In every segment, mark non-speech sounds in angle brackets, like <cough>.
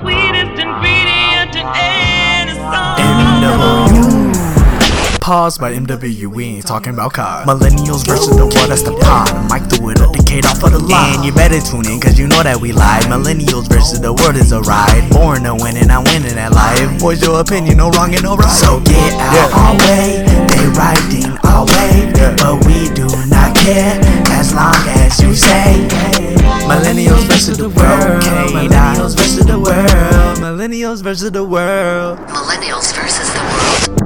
sweetest ingredient in any song. MW. Pause by MW, we ain't talking about cars. Millennials versus the world, that's the pod. Mike threw it a decade off of the line. You better tune in, cause you know that we live. Millennials versus the world is a ride. Born to win and I'm winning at life. Voice your opinion, no wrong and no right. So get out our way. They riding our way. But we do not care as long as you say. Millennials versus the world. Millennials versus the world. Millennials versus the world. Millennials versus the world.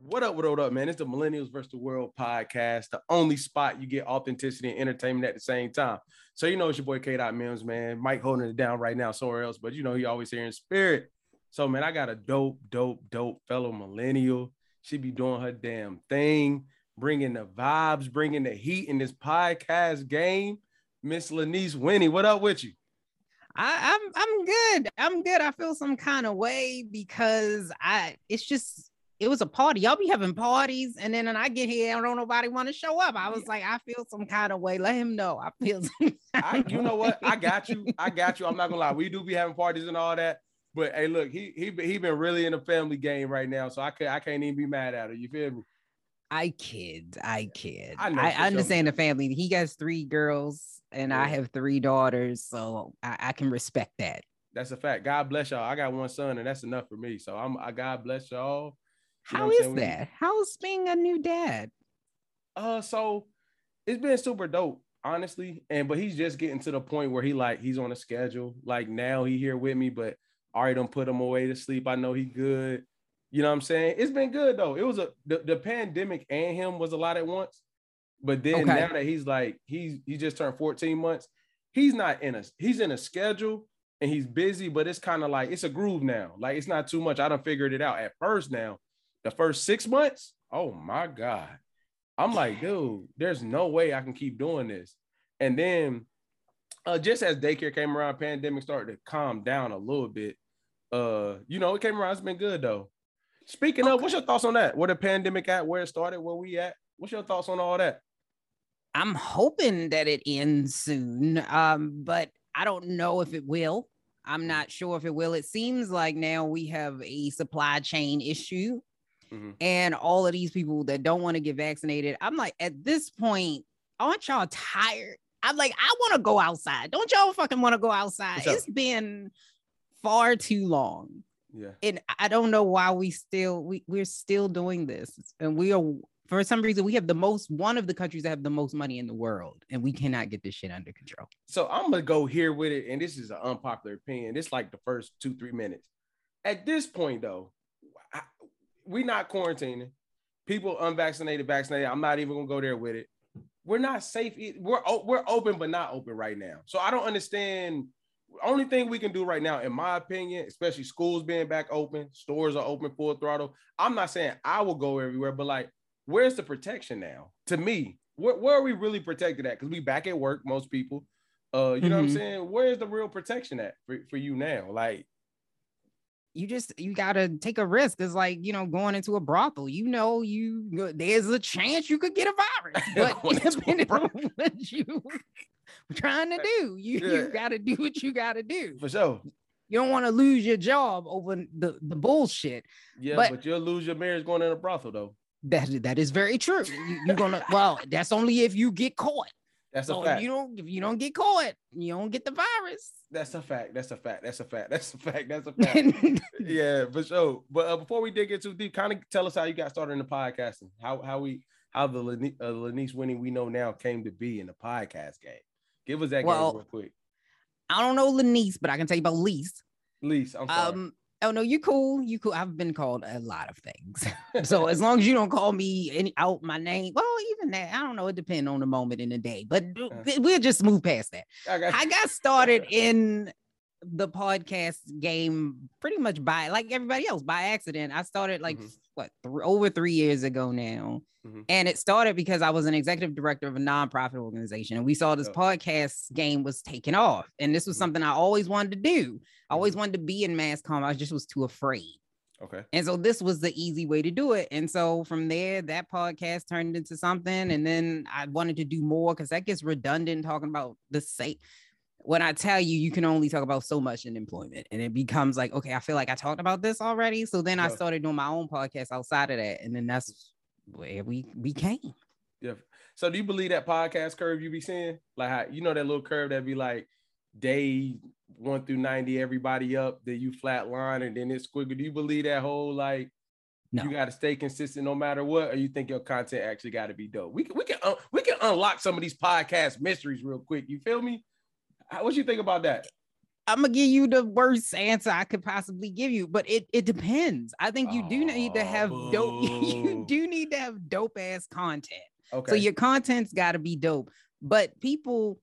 What up, what up, what up, man? It's the Millennials versus the World podcast, the only spot you get authenticity and entertainment at the same time. So you know it's your boy K. Dot Mims, man. Mike holding it down right now somewhere else, but you know he always here in spirit. So man, I got a dope, dope, dope fellow millennial. She be doing her damn thing, bringing the vibes, bringing the heat in this podcast game. Miss Lanice Winnie, what up with you? I, I'm I'm good. I'm good. I feel some kind of way because I it's just it was a party. Y'all be having parties, and then when I get here, I don't nobody want to show up. I was like, I feel some kind of way. Let him know. I feel. Some I, you know what? I got you. I got you. I'm not gonna lie. We do be having parties and all that. But hey, look, he he he been really in the family game right now, so I can I can't even be mad at her. You feel me? I kid. I kid. I I, know, I, sure. understand the family. He has three girls, and I have three daughters, so I, I can respect that. That's a fact. God bless y'all. I got one son, and that's enough for me. So I'm I God bless y'all. You How is that? How's being a new dad? Uh, so it's been super dope, honestly. And but he's just getting to the point where he like he's on a schedule. Like now he here with me, but I already done put him away to sleep. I know he good. You know what I'm saying? It's been good though. It was a the, the pandemic and him was a lot at once. But then Okay. now that he's like he's he just turned 14 months, he's not in a he's in a schedule and he's busy, but it's kind of like it's a groove now. Like it's not too much. I done figured it out at first now. The first six months, oh my God. I'm like, dude, there's no way I can keep doing this. And then uh just as daycare came around, pandemic started to calm down a little bit. Uh, you know, it came around, it's been good though. Speaking of, what's your thoughts on that? Where the pandemic at, where it started, where we at? What's your thoughts on all that? I'm hoping that it ends soon, um, but I don't know if it will. I'm not sure if it will. It seems like now we have a supply chain issue, Mhm. and all of these people that don't want to get vaccinated. I'm like, at this point, aren't y'all tired? I'm like, I want to go outside. Don't y'all fucking want to go outside? It's been far too long Yeah. and I don't know why we still we we're still doing this, and we are for some reason we have the most one of the countries that have the most money in the world, and we cannot get this shit under control. So I'm gonna go here with it, and this is an unpopular opinion. It's like the first two, three minutes. At this point, though, we're not quarantining. People unvaccinated, vaccinated. I'm not even gonna go there with it. We're not safe. We're we're open, but not open right now. So I don't understand. Only thing we can do right now, in my opinion, especially schools being back open, stores are open full throttle. I'm not saying I will go everywhere, but like, where's the protection now? To me, where, where are we really protected at? Because we back at work, most people. Uh, you know what I'm Mhm. saying? Where's the real protection at for, for you now? Like, You just you gotta take a risk. It's like you know going into a brothel. You know you there's a chance you could get a virus, <laughs> but Going <laughs> into a depending on what you <laughs> trying to do, you Yeah. you gotta do what you gotta do. for sure. You don't want to lose your job over the the bullshit. Yeah, But- but, you'll lose your marriage going in a brothel, though. That that is very true. You, you're gonna <laughs> well, that's only if you get caught. That's So a if fact. you don't if you don't get caught, you don't get the virus. That's a fact. That's a fact. That's a fact. That's a fact. That's a <laughs> fact. yeah, for sure. But uh, before we dig in too deep, kind of tell us how you got started in the podcasting. How how we how the uh, Lanice winning we know now came to be in the podcast game. Give us that Well, game real quick. I don't know Lanice, but I can tell you about Lise. Lise, I'm sorry. Um, oh no, you cool. You cool. I've been called a lot of things. <laughs> so as long as you don't call me any out my name, well, even that, I don't know. It depends on the moment in the day, but Uh. we'll just move past that. I got I got started in the podcast game pretty much by like everybody else by accident. I started like Mhm. What th- over three years ago now. Mhm. And it started because I was an executive director of a nonprofit organization, and we saw this Yeah. podcast game was taking off. And this was Mhm. something I always wanted to do. I always Mhm. wanted to be in mass comm. I just was too afraid. Okay. And so this was the easy way to do it. And so from there, that podcast turned into something. And then I wanted to do more because that gets redundant talking about the same. When I tell you, you can only talk about so much in employment, and it becomes like, okay, I feel like I talked about this already. So then I started doing my own podcast outside of that, and then that's where we we came. Yeah. So do you believe that podcast curve you be seeing? Like how you know that little curve that be like day one through 90, everybody up, then you flat line and then it's squiggle. Do you believe that whole like No. you gotta stay consistent no matter what, or you think your content actually gotta be dope? We can we can un- we can unlock some of these podcast mysteries real quick. You feel me? What you think about that? I'm gonna give you the worst answer I could possibly give you, but it it depends. I think you do need to have dope. <laughs> You do need to have dope ass content. Okay. So your content's got to be dope, but people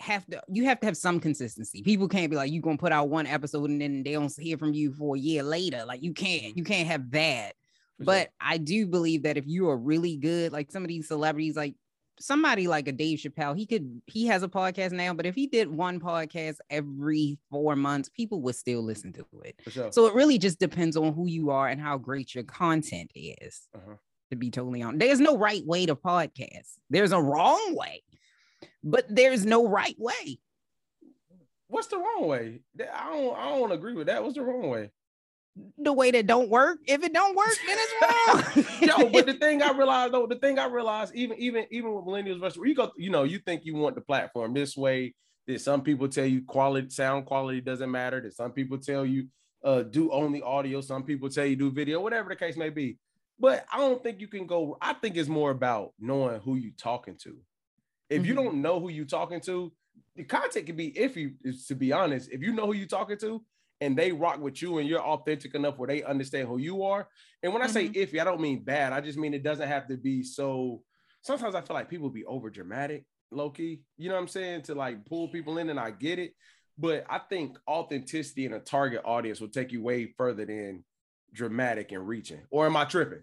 have to. You have to have some consistency. People can't be like you gonna put out one episode and then they don't hear from you for a year later. Like you can't. Mm-hmm. You can't have that. For sure. But I do believe that if you are really good, like some of these celebrities, like somebody like a Dave Chappelle, he could he has a podcast now, but if he did one podcast every four months, people would still listen to it. sure. So it really just depends on who you are and how great your content is. Uh-huh. To be totally honest, there's no right way to podcast. There's a wrong way, but there's no right way. What's the wrong way? I don't I don't agree with that. What's the wrong way? The way that don't work. If it don't work, then it's wrong. <laughs> Yo, but the thing I <laughs> realized though, the thing I realized, even even even with millennials versus you go, you know, you think you want the platform this way. That some people tell you quality sound quality doesn't matter. That some people tell you uh do only audio. Some people tell you do video, whatever the case may be. But I don't think you can go. I think it's more about knowing who you talking to. If you Mhm. don't know who you talking to, the content can be iffy. To be honest, if you know who you talking to and they rock with you and you're authentic enough where they understand who you are. And when I say mm-hmm. iffy, I don't mean bad. I just mean it doesn't have to be so. Sometimes I feel like people be over dramatic, low key. You know what I'm saying? To like pull people in, and I get it. But I think authenticity in a target audience will take you way further than dramatic and reaching. Or am I tripping?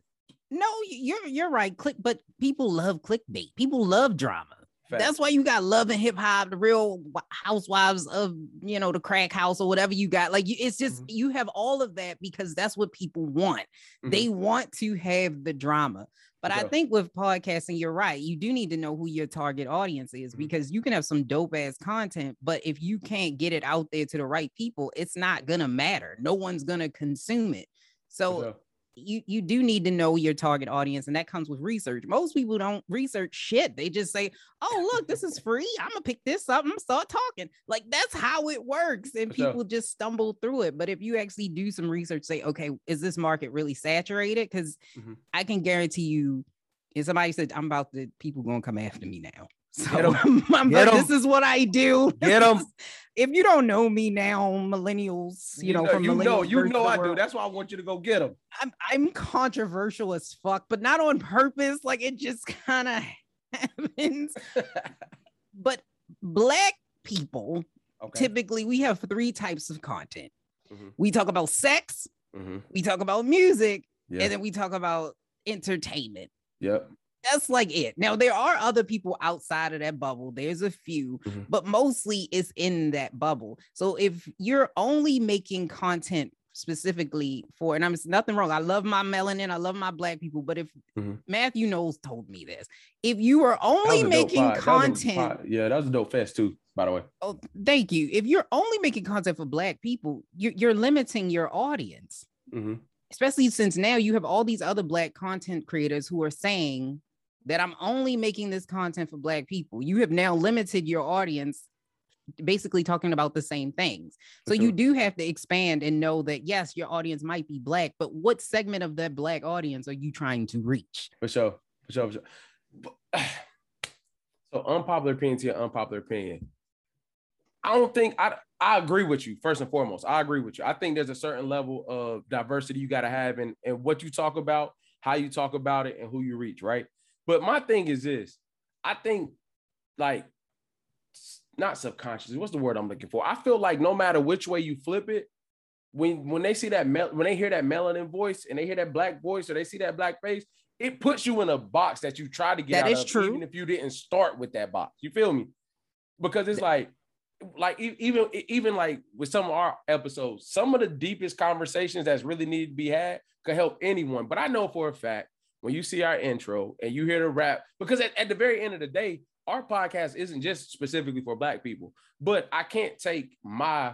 no, you're you're right. Click, but people love clickbait. People love drama. Facts. That's why you got love and hip hop, the real housewives of you know the crack house or whatever you got. Like you, it's just Mhm. you have all of that because that's what people want. Mhm. They want to have the drama. But I think with podcasting, you're right. You do need to know who your target audience is Mhm. because you can have some dope ass content, but if you can't get it out there to the right people, it's not gonna matter. No one's gonna consume it. So. You you do need to know your target audience and that comes with research. Most people don't research shit. They just say oh look this is free. I'm gonna pick this up. And start talking. Like that's how it works and people just stumble through it. But if you actually do some research say okay is this market really saturated? Because Mhm. i can guarantee you and somebody said i'm about to people gonna come after me now so Get 'em. I'm, <laughs> I'm Get like, 'em. this is what I do. Get 'em. <laughs> if you don't know me now, millennials, you, know, from you know, you know I do. That's why I want you to go get them. I'm I'm controversial as fuck, but not on purpose. Like it just kind of <laughs> happens. But black people Okay. typically we have three types of content. Mhm. We talk about sex, Mhm. we talk about music, Yeah. and then we talk about entertainment. Yep. That's like it. Now there are other people outside of that bubble. There's a few, Mhm. but mostly it's in that bubble. So if you're only making content specifically for, and I'm nothing wrong. I love my melanin, I love my black people, but if Mhm. Matthew Knowles told me this, if you are only making pod. That a content, Yeah, that was a dope fest too, by the way. oh, thank you. If you're only making content for black people, you're, you're limiting your audience Mhm. especially since now you have all these other black content creators who are saying that I'm only making this content for black people. You have now limited your audience basically talking about the same things. So you do have to expand and know that yes, your audience might be black, but what segment of that black audience are you trying to reach? For sure. For sure. For sure. <sighs> So unpopular opinion to your unpopular opinion. I don't think I I agree with you first and foremost. I agree with you. I think there's a certain level of diversity you got to have in, in what you talk about, how you talk about it, and who you reach, right? But my thing is this: I think like not subconsciously. What's the word I'm looking for? I feel like no matter which way you flip it, when when they see that mel- when they hear that melanin voice and they hear that black voice or they see that black face, it puts you in a box that you try to get That out is of, true. even if you didn't start with that box. You feel me? Because it's like like even even like with some of our episodes, some of the deepest conversations that's really need to be had could help anyone. But I know for a fact when you see our intro and you hear the rap, because at, at the very end of the day, our podcast isn't just specifically for black people, but I can't take my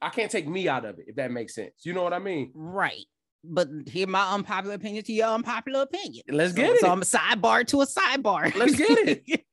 I can't take me out of it, if that makes sense. You know what I mean? Right. But hear my unpopular opinion to your unpopular opinion. Let's So- get it. So I'm a sidebar to a sidebar. Let's get it.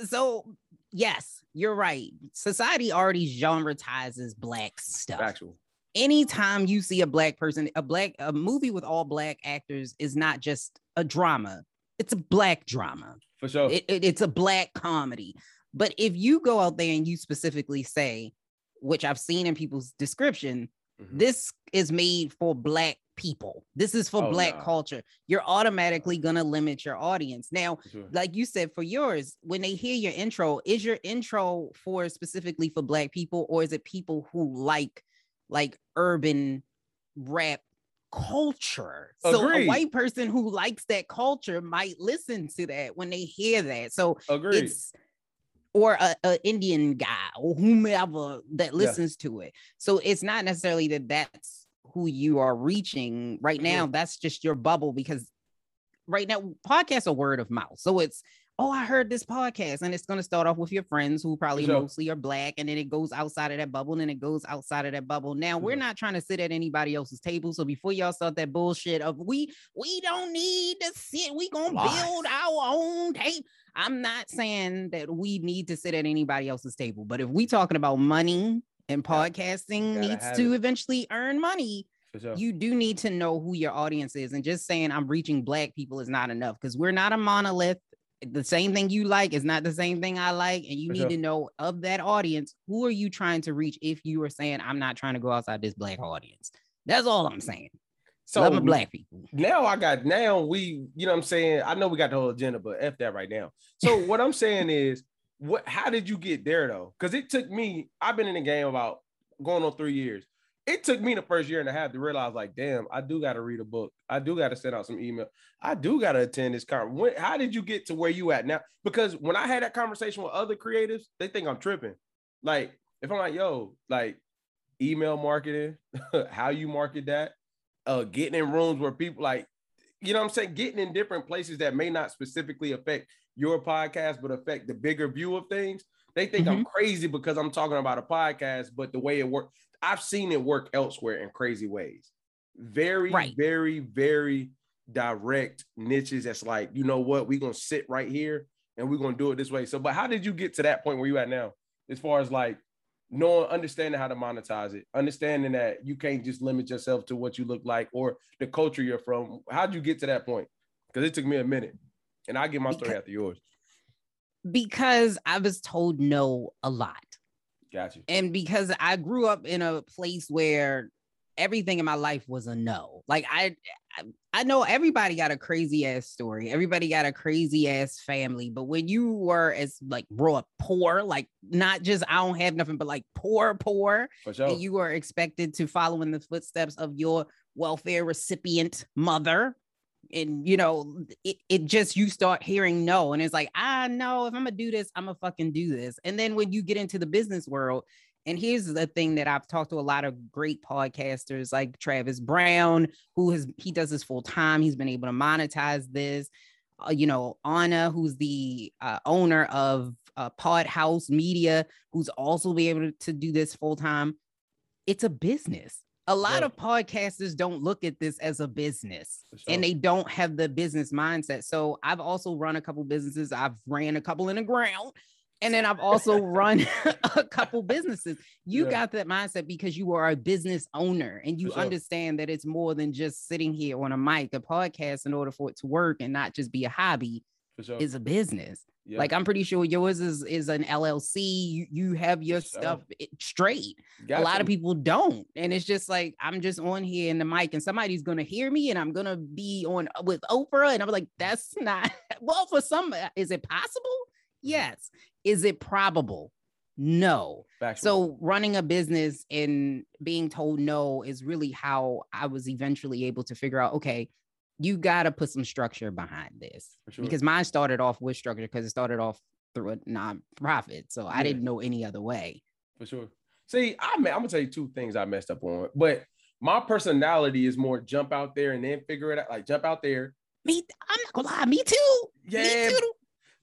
<laughs> so yes, you're right. Society already genre genretizes black stuff. Factual. Anytime you see a black person, a black a movie with all black actors is not just a drama. It's a black drama. For sure. It- it- it's a black comedy. But if you go out there and you specifically say, which I've seen in people's description, Mhm. this is made for black people. This is for Oh, black nah. culture. You're automatically gonna limit your audience. Now, sure. like you said, for yours, when they hear your intro, is your intro for specifically for black people, or is it people who like like urban rap culture? So a white person who likes that culture might listen to that when they hear that. So Agreed. it's or a, a Indian guy or whomever that listens to it. So it's not necessarily that that's who you are reaching right now. That's just your bubble because right now podcasts are word of mouth. So it's oh, I heard this podcast, and it's going to start off with your friends who probably sure. mostly are black, and then it goes outside of that bubble, and then it goes outside of that bubble. Now we're Mhm. not trying to sit at anybody else's table. So before y'all start that bullshit of we we don't need to sit, we gonna build our own tape. I'm not saying that we need to sit at anybody else's table, but if we talking about money and podcasting needs to it. eventually earn money, sure. you do need to know who your audience is. And just saying I'm reaching black people is not enough because we're not a monolith. The same thing you like is not the same thing I like. And you For need sure. to know of that audience, who are you trying to reach if you are saying I'm not trying to go outside this black audience. That's all I'm saying. so Love my black people. now I got now we, you know what I'm saying? I know we got the whole agenda, but F that right now. So <laughs> what I'm saying is what how did you get there though? Because it took me, I've been in the game about going on three years. It took me the first year and a half to realize, like, damn, I do got to read a book. I do got to send out some email. I do got to attend this conference. When, how did you get to where you at now? Because when I had that conversation with other creatives, they think I'm tripping. Like, if I'm like, yo, like email marketing, <laughs> how you market that, uh, getting in rooms where people like, you know what I'm saying, getting in different places that may not specifically affect your podcast, but affect the bigger view of things. They think I'm crazy because I'm talking about a podcast, but the way it works, I've seen it work elsewhere in crazy ways. Very, Right. very, very direct niches. That's like, you know what, we're gonna sit right here and we're gonna do it this way. So, but how did you get to that point where you at now? As far as like knowing, understanding how to monetize it, understanding that you can't just limit yourself to what you look like or the culture you're from. How'd you get to that point? Because it took me a minute, and I get my story Because- after yours. Because I was told no a lot. Got you. and because I grew up in a place where everything in my life was a no. Like I, I, know everybody got a crazy ass story. Everybody got a crazy ass family. But when you were as like brought up poor, like not just I don't have nothing, but like poor, poor, For sure. and you were expected to follow in the footsteps of your welfare recipient mother. And you know, it, it just you start hearing no, and it's like, I know if I'm gonna do this, I'm gonna fucking do this. And then when you get into the business world, and here's the thing that I've talked to a lot of great podcasters like Travis Brown, who has he does this full time. He's been able to monetize this. Uh, you know, Anna, who's the uh, owner of uh, Pod House Media, who's also be able to do this full time. It's a business. A lot Yeah. of podcasters don't look at this as a business sure. and they don't have the business mindset. So I've also run a couple businesses. I've ran a couple in the ground. And then I've also <laughs> run <laughs> a couple businesses. You Yeah. got that mindset because you are a business owner and you sure. understand that it's more than just sitting here on a mic, a podcast, in order for it to work and not just be a hobby, sure. is a business. Yeah. Like I'm pretty sure yours is is an LLC. You you have your sure. stuff straight a lot of people don't and it's just like i'm just on here in the mic and somebody's gonna hear me and i'm gonna be on with oprah and i'm like that's not <laughs> well for some uh, is it possible Mm-hmm. yes is it probable no so running a business and being told no is really how i was eventually able to figure out okay you got to put some structure behind this sure. because mine started off with structure because it started off through a nonprofit. So I didn't know any other way. for sure. See, I I'm gonna tell you two things I messed up on, but my personality is more jump out there and then figure it out. Like jump out there, Me, I'm not gonna lie, me too. yeah, Me too.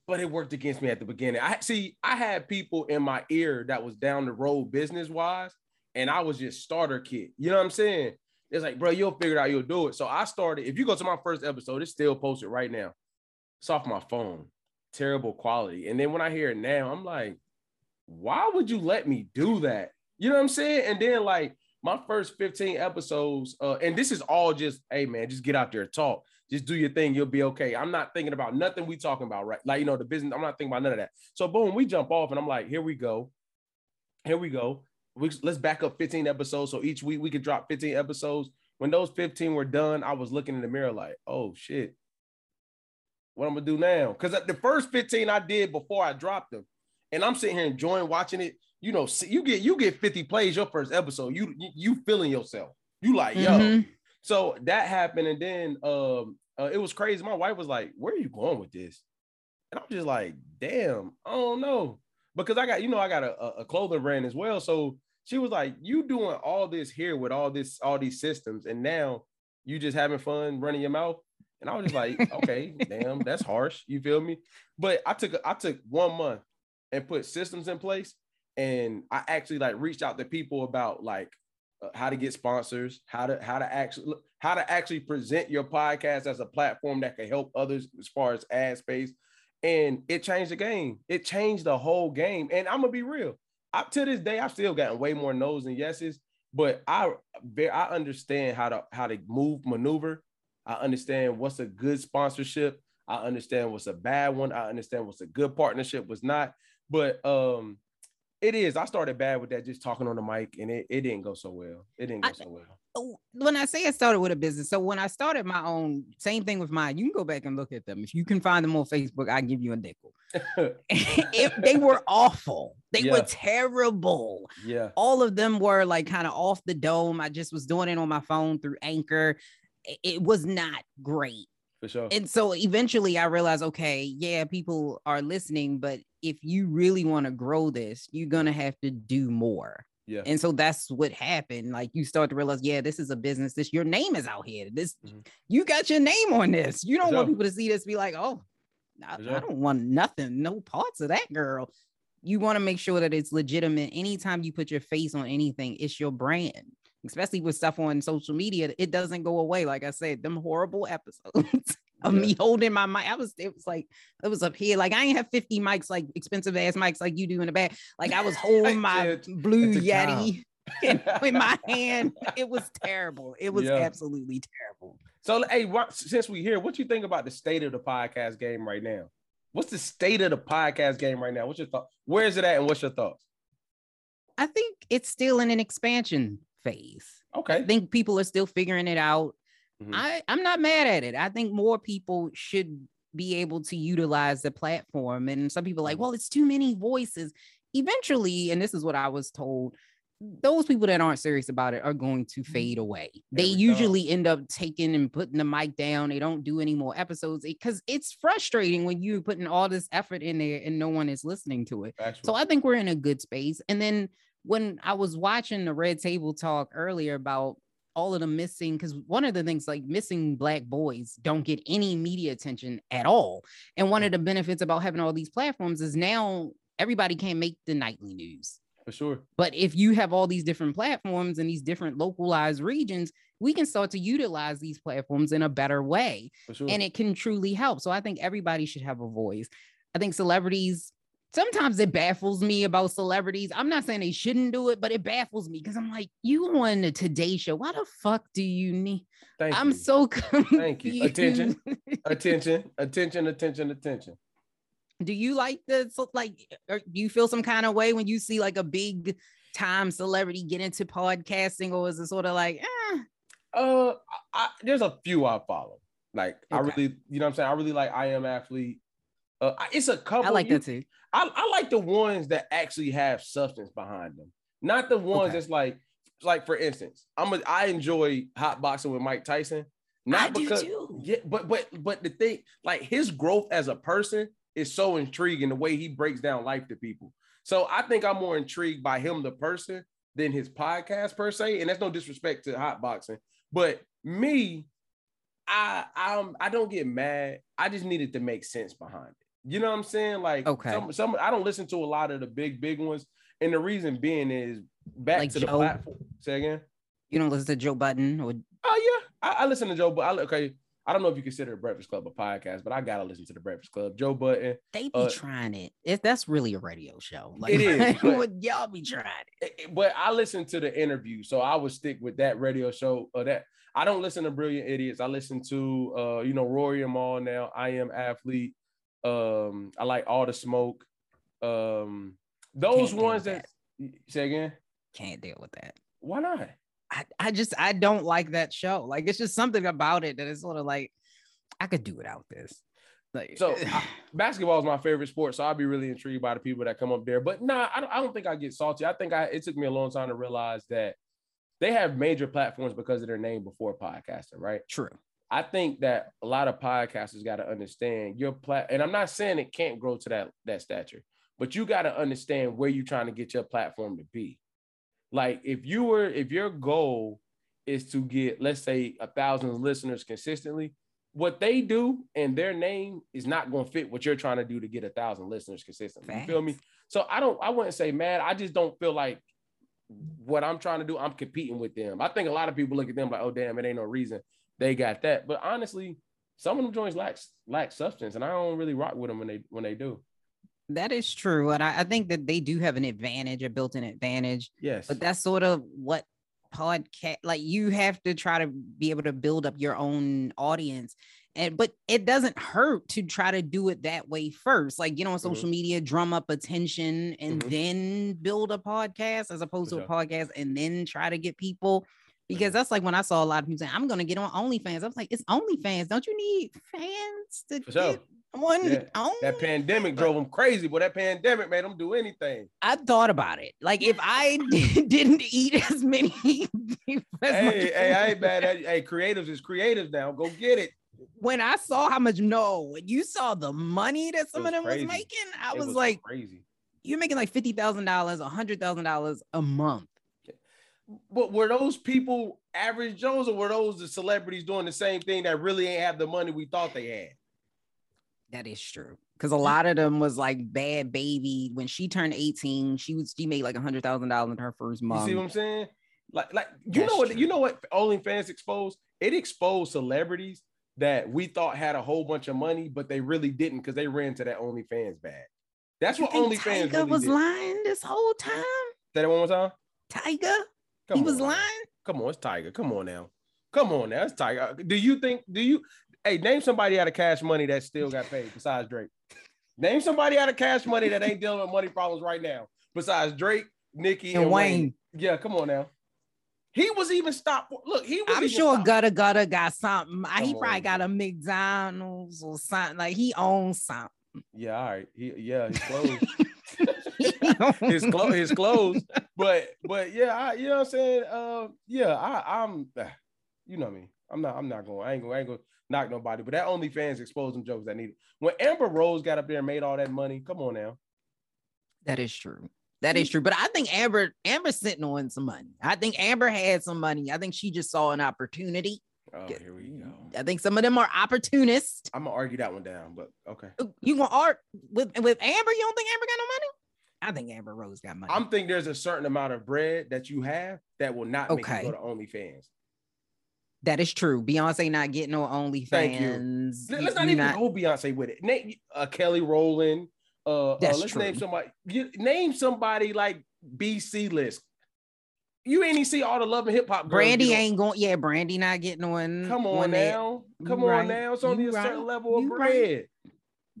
but it worked against me at the beginning. I see, I had people in my ear that was down the road business wise, and I was just starter kit. You know what I'm saying? It's like, bro, you'll figure it out, you'll do it. So I started. If you go to my first episode, it's still posted right now. It's off my phone, terrible quality. And then when I hear it now, I'm like, why would you let me do that? You know what I'm saying? And then like my first 15 episodes, uh, and this is all just, hey man, just get out there talk. Just do your thing, you'll be okay. I'm not thinking about nothing we talking about, right? Like, you know, the business, I'm not thinking about none of that. So boom, we jump off and I'm like, here we go. Here we go. We, let's back up 15 episodes. So each week we could drop 15 episodes. When those 15 were done, I was looking in the mirror like, oh shit. What I'm gonna do now? Because the first 15 I did before I dropped them, and I'm sitting here enjoying watching it. You know, see, you get you get 50 plays your first episode. You you, you feeling yourself. You like, yo. Mhm. So that happened, and then um, uh, it was crazy. My wife was like, "Where are you going with this?" And I'm just like, "Damn, I don't know," because I got you know I got a, a- a clothing brand as well. So she was like, "You doing all this here with all this all these systems, and now you just having fun running your mouth." And I was just like, <laughs> "Okay, damn, that's harsh." You feel me? But I took I took one month and put systems in place, and I actually like reached out to people about like uh, how to get sponsors, how to how to actually how to actually present your podcast as a platform that can help others as far as ad space. And it changed the game. It changed the whole game. And I'm gonna be real. Up to this day, I've still gotten way more no's than yeses, but I I understand how to how to move, maneuver. I understand what's a good sponsorship. I understand what's a bad one. I understand what's a good partnership, what's not. But um, it is. I started bad with that, just talking on the mic, and it, it didn't go so well. It didn't go I- so well. Oh, when I say I started with a business, so when I started my own, same thing with mine. You can go back and look at them. If you can find them on Facebook, I give you a nickel. <laughs> <laughs> It- they were awful. They Yeah. were terrible. yeah, All of them were like kind of off the dome. I just was doing it on my phone through Anchor. It was not great. for sure. And so eventually I realized, okay, yeah, people are listening, but if you really want to grow this, you're gonna have to do more. Yeah, And so that's what happened. Like you start to realize, yeah, this is a business. This your name is out here. This Mhm. you got your name on this. You don't want people to see this, be like, oh, I, I don't want nothing, no parts of that girl. You want to make sure that it's legitimate. Anytime you put your face on anything, it's your brand. Especially with stuff on social media, it doesn't go away. Like I said, them horrible episodes <laughs> of Yeah. me <laughs> holding my mic. I was, it was like, it was up here. Like I ain't have 50 mics, like expensive ass mics like you do in the back. Like I was <laughs> holding my blue. Yeti <laughs> in, in my hand. It was terrible. It was Yeah. absolutely terrible. So, hey, what, since we here, what you think about the state of the podcast game right now? What's the state of the podcast game right now? What's your thought? Where is it at, and what's your thoughts? I think it's still in an expansion phase. Okay. I think people are still figuring it out. Mhm. I, I'm not mad at it. I think more people should be able to utilize the platform. And some people are like, Mhm. well, it's too many voices. Eventually, and this is what I was told, those people that aren't serious about it are going to fade away. They Every time. usually end up taking and putting the mic down. They don't do any more episodes because it's frustrating when you're putting all this effort in there and no one is listening to it. Factual. So I think we're in a good space. And then when I was watching the Red Table talk earlier about all of the missing, because one of the things like missing black boys don't get any media attention at all. And one of mm. the benefits about having all these platforms is now everybody can make the nightly news. for sure. But if you have all these different platforms and these different localized regions, we can start to utilize these platforms in a better way For sure. and it can truly help. So I think everybody should have a voice. I think celebrities sometimes it baffles me about celebrities. I'm not saying they shouldn't do it, but it baffles me because I'm like, you on the Today Show? Why the fuck do you need? Thank I'm you. so Thank you. Attention. <laughs> attention, attention, attention, attention. do you like the like? Or do you feel some kind of way when you see like a big time celebrity get into podcasting, or is it sort of like, eh, Uh, I, there's a few I follow. Like I really, you know, what I'm saying I really like I am athlete. Uh, it's a couple. I like you- that too. I, I like the ones that actually have substance behind them, not the ones Okay. that's like, like for instance, I'm a, I enjoy hot boxing with Mike Tyson, not I do because too. yeah, but but but the thing, like his growth as a person is so intriguing the way he breaks down life to people. So I think I'm more intrigued by him, the person, than his podcast per se. And that's no disrespect to hot boxing, but me, I I'm I don't get mad. I just needed to make sense behind it. You know what I'm saying? Like Okay. some, some I don't listen to a lot of the big big ones, and the reason being is back Like to the platform. Say again. You don't listen to Joe Budden or Oh yeah, I, I listen to Joe. But I, okay, I don't know if you consider Breakfast Club a podcast, but I gotta listen to the Breakfast Club. Joe Budden. they be Uh, trying it. It that's really a radio show. Like It is, <laughs> but- y'all be trying it. But I listen to the interview, so I would stick with that radio show. Or that I don't listen to Brilliant Idiots. I listen to uh, you know, Rory and Mal now. I am athlete. Um, I like all the smoke. Um, those ones with that say again. Can't deal with that. Why not? I, I just I don't like that show. Like it's just something about it that is sort of like I could do without this. Like So <laughs> I, basketball is my favorite sport, so I'd be really intrigued by the people that come up there. But nah, I don't, I don't think I get salty. I think I it took me a long time to realize that they have major platforms because of their name before podcasting, right? true. I think that a lot of podcasters got to understand your plat, and I'm not saying it can't grow to that that stature, but you got to understand where you're trying to get your platform to be. Like if you were, if your goal is to get, let's say, a thousand listeners consistently, what they do and their name is not going to fit what you're trying to do to get a thousand listeners consistently. You feel me? So I don't, I wouldn't say mad. I just don't feel like what I'm trying to do, I'm competing with them. I think a lot of people look at them like, oh damn, it ain't no reason they got that. But honestly, some of them joints lack lack substance, and I don't really rock with them when they when they do. That is true. And I, I think that they do have an advantage, a built-in advantage. Yes, But that's sort of what podcast like you have to try to be able to build up your own audience. And but it doesn't hurt to try to do it that way first. Like get on Mm-hmm. social media, drum up attention, and Mhm. then build a podcast as opposed For to a podcast and then try to get people. Because mm-hmm. that's like when I saw a lot of people saying, I'm gonna get on OnlyFans. I was like, it's OnlyFans. Don't you need fans to For sure. get on? Yeah, on? that pandemic drove them crazy, but that pandemic made them do anything. I thought about it. Like if I <laughs> didn't eat as many, <laughs> as hey, hey, I ain't mad at. Hey, creatives is creatives now. Go get it. When I saw how much no, when you saw the money that some of them crazy. was making, I It was, like, crazy. you're making like fifty thousand dollars, a hundred thousand dollars a month. But were those people average Joes, or were those the celebrities doing the same thing that really ain't have the money we thought they had? That is true. Because a lot of them was like Bhad Bhabie. When she turned 18, she was she made like a hundred thousand dollars in her first month. You see what I'm saying? Like, like you That's know what true. you know what OnlyFans exposed? It exposed celebrities that we thought had a whole bunch of money, but they really didn't because they ran to that OnlyFans bag. That's You what OnlyFans Tyga really was did. lying this whole time. Say that one more time. Tyga, Come he was on now. lying. Come on, it's Tyga. Come on now. Come on now, it's Tyga. Do you think? Do you? Hey, name somebody out of cash money that still got paid besides Drake. Name somebody out of cash money that ain't dealing with money problems right now besides Drake, Nicki, and, And Wayne. Wayne. Yeah, come on now. He was even stopped. Look, he was. I'm sure stopped- Gudda Gudda got something. Uh, He Come probably got a. McDonald's or something. Like he owns something. Yeah, all right. He, yeah, his clothes. <laughs> His clothes, <laughs> his clothes. But but yeah, I, you know what I'm saying. Uh, yeah, I, I'm. <sighs> You know me. I'm not. I'm not going. I ain't gonna, I ain't going to knock nobody. But that OnlyFans exposed some jokes that need it. When Amber Rose got up there and made all that money, come on now. That is true. That is true. But I think Amber Amber's sitting on some money. I think Amber had some money. I think she just saw an opportunity. Oh, here we go. I think some of them are opportunists. I'm gonna argue that one down, but okay. You gonna art with with Amber? You don't think Amber got no money? I think Amber Rose got money. I'm think there's a certain amount of bread that you have that will not make Okay. you go to OnlyFans. that is true. Beyonce not getting no OnlyFans. Thank you. Let- Let's not even go Beyonce with it. Name uh, Kelly Rowland. Uh, uh, let's name somebody. you- Name somebody like BC list. You ain't even see all the love and hip hop. Brandy ain't going. Yeah, Brandy not getting one. Come on one that- now. Come You on right. now. It's only You a certain level of You right. bread.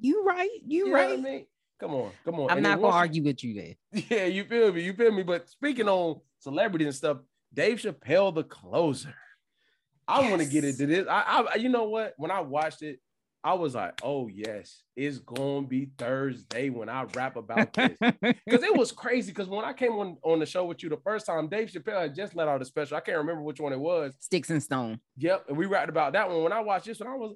You right. You You know what right. I mean? Come on, come on. I'm And not gonna argue with you there. <laughs> Yeah, you feel me? You feel me? But speaking on celebrities and stuff, Dave Chappelle, the closer. I want to get into this. I, I, you know what? When I watched it, I was like, oh yes, it's gonna be Thursday when I rap about this. <laughs> Because it was crazy. Because when I came on on the show with you the first time, Dave Chappelle had just let out a special. I can't remember which one it was. Sticks and stone. Yep, and we rapped about that one. When I watched this one, I was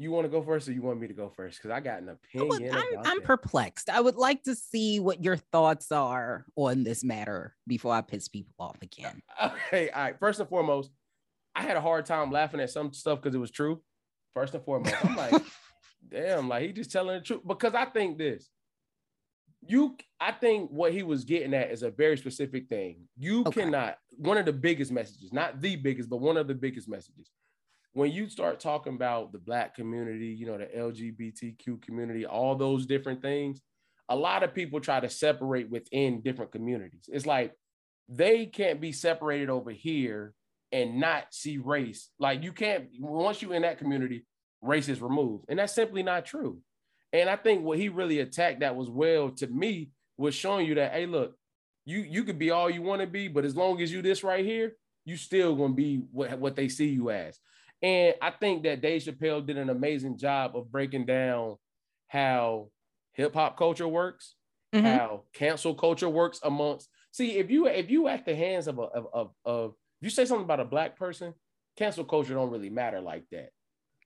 You want to go first, or you want me to go first? Because I got an I opinion. I'm, about I'm perplexed. I would like to see what your thoughts are on this matter before I piss people off again. <laughs> Okay, all right. First and foremost, I had a hard time laughing at some stuff because it was true. First and foremost, I'm like, <laughs> damn, like he just telling the truth. Because I think this, you, I think what he was getting at is a very specific thing. You Okay. cannot. One of the biggest messages, not the biggest, but one of the biggest messages. When you start talking about the black community, you know, the LGBTQ community, all those different things, a lot of people try to separate within different communities. It's like they can't be separated over here and not see race. Like you can't once you're in that community, race is removed, and that's simply not true. And I think what he really attacked that was well to me was showing you that hey, look, you you could be all you want to be, but as long as you this right here, you still gonna be what what they see you as. And I think that Dave Chappelle did an amazing job of breaking down how hip hop culture works, Mhm. how cancel culture works amongst. See, if you if you at the hands of a of, of of if you say something about a black person, cancel culture don't really matter like that.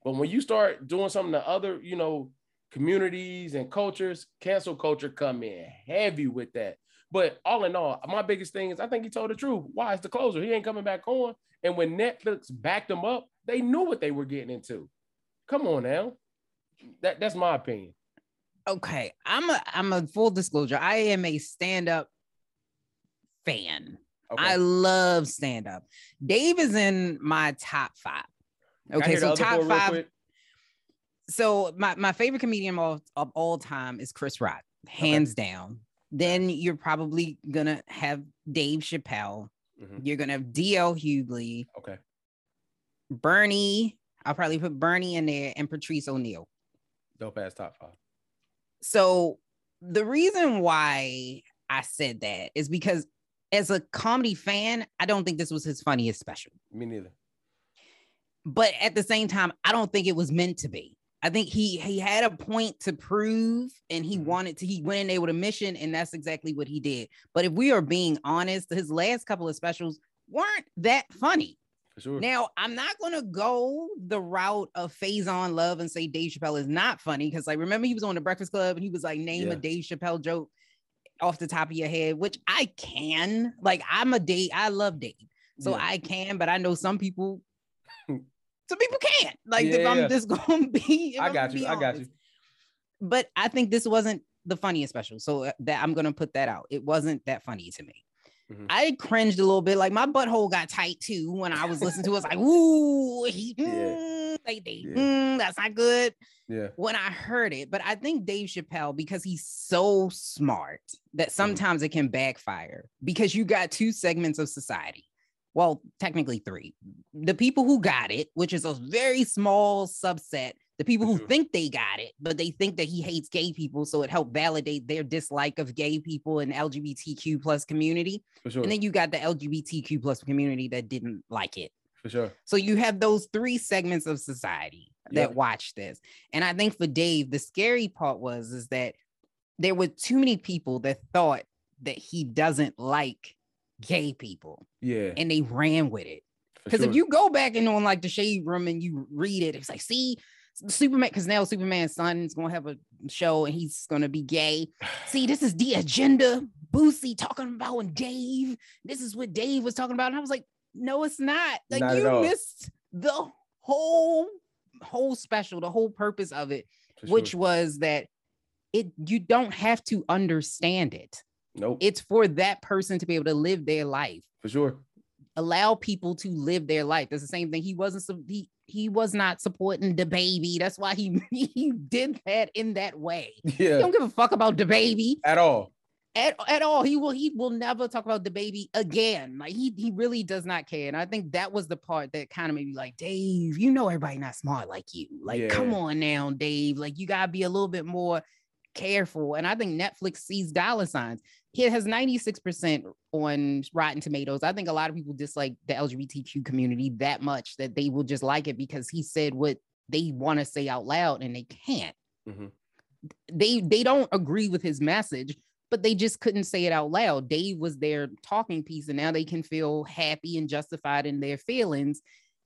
But when you start doing something to other, you know, communities and cultures, cancel culture come in heavy with that. But all in all, my biggest thing is I think he told the truth. Why is the closer? He ain't coming back on. And when Netflix backed them up, they knew what they were getting into. Come on now. That that's my opinion. Okay, I'm a I'm a full disclosure. I am a stand-up fan. Okay. I love stand-up. Dave is in my top five. Okay, so top five. So my, my favorite comedian of, of all time is Chris Rock, hands down. Then you're probably gonna have Dave Chappelle. Mhm. You're gonna have DL Hughley, Okay. Bernie. I'll probably put Bernie in there and Patrice O'Neal. Dope ass top five. So the reason why I said that is because as a comedy fan, I don't think this was his funniest special. Me neither. But at the same time, I don't think it was meant to be. I think he he had a point to prove and he Mhm. wanted to he went in there with a mission and that's exactly what he did. But if we are being honest, his last couple of specials weren't that funny. Sure. Now, I'm not going to go the route of Faizon Love and say Dave Chappelle is not funny because, like, remember he was on the Breakfast Club and he was like, name Yeah. a Dave Chappelle joke off the top of your head, which I can. Like, I'm a Dave, I love Dave, so Yeah. I can, but I know some people, <laughs> some people can't. Like, if I'm yeah. just <laughs> going to be, I got you. I got you. But I think this wasn't the funniest special, so uh, that I'm going to put that out. It wasn't that funny to me. Mhm. I cringed a little bit. Like my butthole got tight too when I was listening to it. It's like, ooh, he, <laughs> Yeah. mm, they, they, Yeah. mm, that's not good. Yeah. When I heard it, but I think Dave Chappelle, because he's so smart, that sometimes it can backfire because you got two segments of society. Well, technically three. The people who got it, which is a very small subset, the people who Sure. think they got it, but they think that he hates gay people, so it helped validate their dislike of gay people and LGBTQ plus community. For sure. And then you got the LGBTQ plus community that didn't like it. For sure. So you have those three segments of society that Yep. watch this. And I think for Dave, the scary part was is that there were too many people that thought that he doesn't like gay people Yeah. and they ran with it. Because sure. if you go back and on like the shade room and you read it, it's like, see, Superman, because now Superman's son is gonna have a show and he's gonna be gay. <sighs> See, this is the agenda. Boosie talking about when Dave, this is what Dave was talking about. And I was like, no, it's not. Like Not you missed the whole whole special, the whole purpose of it, For which sure. was that it you don't have to understand it. Nope. It's for that person to be able to live their life for sure. allow people to live their life. That's the same thing. He wasn't he he was not supporting the baby. That's why he <laughs> he did that in that way. He Yeah. don't give a fuck about the baby At all. at, at all. He will he will never talk about the baby again. Like he he really does not care. And I think that was the part that kind of made me like, Dave, you know everybody not smart like you. Like, come on now, Dave. Like you gotta be a little bit more careful. And I think Netflix sees dollar signs. It has 96% on Rotten Tomatoes. I think a lot of people dislike the LGBTQ community that much that they will just like it because he said what they want to say out loud and they can't. Mhm. They they don't agree with his message, but they just couldn't say it out loud. Dave was their talking piece, and now they can feel happy and justified in their feelings.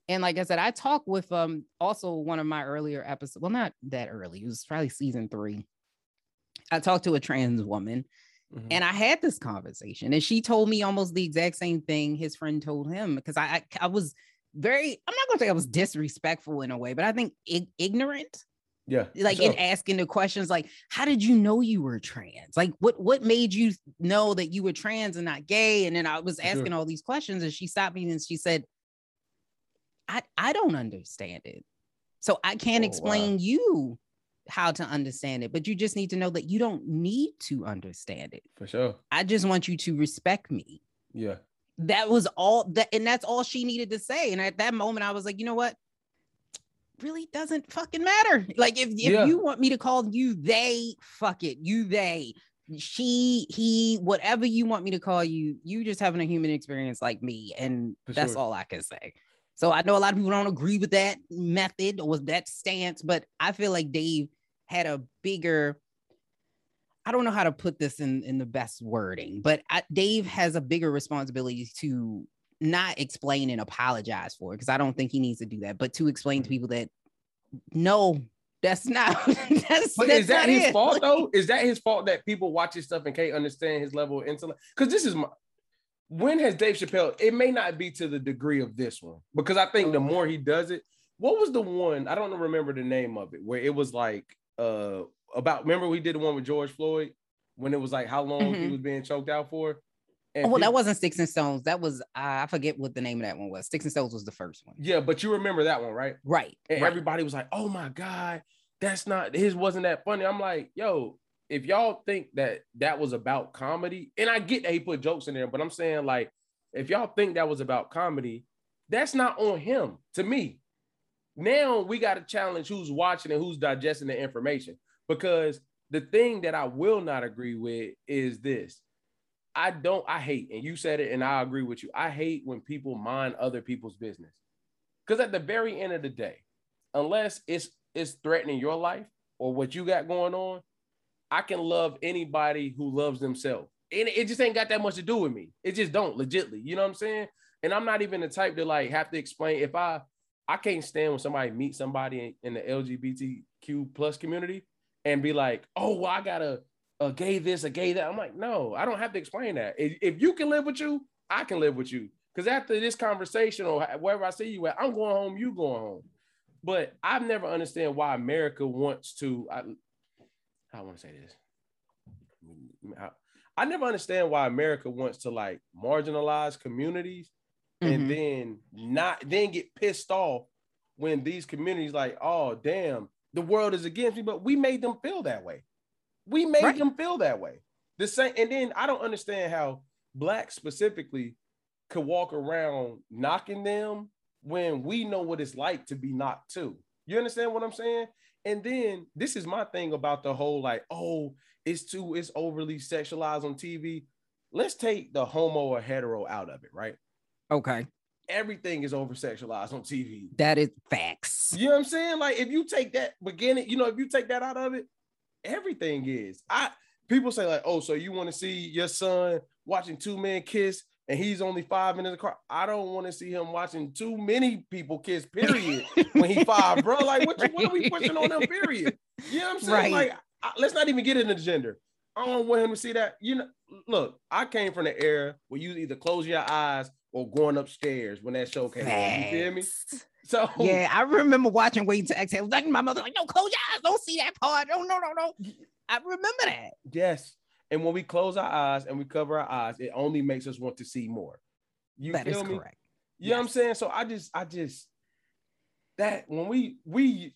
And like I said, I talked with um also one of my earlier episodes. Well, not that early. It was probably season three. I talked to a trans woman Mhm. and I had this conversation, and she told me almost the exact same thing his friend told him because I, I I was very I'm not gonna say I was disrespectful in a way, but I think ig- ignorant yeah, like sure. in asking the questions like how did you know you were trans like what what made you know that you were trans and not gay and then i was For sure. asking all these questions and she stopped me and she said i i don't understand it so i can't Oh, wow. explain you how to understand it but you just need to know that you don't need to understand it for sure. i just want you to respect me Yeah, that was all that and that's all she needed to say and at that moment i was like you know what really doesn't fucking matter like if, if Yeah. you want me to call you they fuck it you they she he whatever you want me to call you you just having a human experience like me and For that's sure. all i can say so i know a lot of people don't agree with that method or with that stance but i feel like dave had a bigger I don't know how to put this in in the best wording, but I, Dave has a bigger responsibility to not explain and apologize for it because I don't think he needs to do that, but to explain to people that no, that's not <laughs> that's, but that's is that his it. fault though? <laughs> Is that his fault that people watch his stuff and can't understand his level of intellect? Because this is my. When has Dave Chappelle? It may not be to the degree of this one because I think the more he does it, what was the one? I don't remember the name of it where it was like uh about. Remember we did the one with George Floyd when it was like how long he Mhm. was being choked out for. Oh, And well, that wasn't Sticks and Stones. That was uh, I forget what the name of that one was. Sticks and Stones was the first one. yeah, but you remember that one, right? Right. And right. everybody was like, "Oh my god, that's not his. Wasn't that funny?" I'm like, "Yo, if y'all think that that was about comedy, and I get that he put jokes in there, but I'm saying like, if y'all think that was about comedy, that's not on him. To me, now we got to challenge who's watching and who's digesting the information because the thing that I will not agree with is this." I don't, I hate, and you said it, and I agree with you. I hate when people mind other people's business. Because at the very end of the day, unless it's it's threatening your life or what you got going on, I can love anybody who loves themselves. And it just ain't got that much to do with me. It just don't legitly. You know what I'm saying? And I'm not even the type to like have to explain if I I can't stand when somebody meets somebody in, in the LGBTQ plus community and be like, oh, well, I got a, a gay this, a gay that. I'm like, no, I don't have to explain that. If, if you can live with you, I can live with you. Because after this conversation or wherever I see you at, I'm going home, you going home. But I've never understand why America wants to. I, I want to say this. I, I never understand why America wants to like marginalize communities and Mhm. then not then get pissed off when these communities like, oh damn, the world is against me, but we made them feel that way. We made Right. them feel that way. The same, and then I don't understand how black specifically could walk around knocking them when we know what it's like to be knocked too. You understand what I'm saying? And then this is my thing about the whole like, oh, it's too, it's overly sexualized on TV. Let's take the homo or hetero out of it, right? Okay. Everything is over sexualized on TV. That is facts. You know what I'm saying? Like if you take that beginning, you know, if you take that out of it, everything is. I people say like, oh, so you want to see your son watching two men kiss and he's only five in the car. I don't want to see him watching too many people kiss, <laughs> period, when he five, bro. Like, what, you, what are we pushing on them, period? You know what I'm saying? Right. Like, I, let's not even get into gender. I don't want him to see that. You know, look, I came from the era where you either close your eyes or going upstairs when that show came on. You feel me? So Yeah, I remember watching Waiting to Exhale. Like my mother, like, no, close your eyes. Don't see that part. No, no, no, no. I remember that. Yes. And when we close our eyes and we cover our eyes, it only makes us want to see more. You That is feel me? correct. You know what I'm saying? So I just, I just that when we we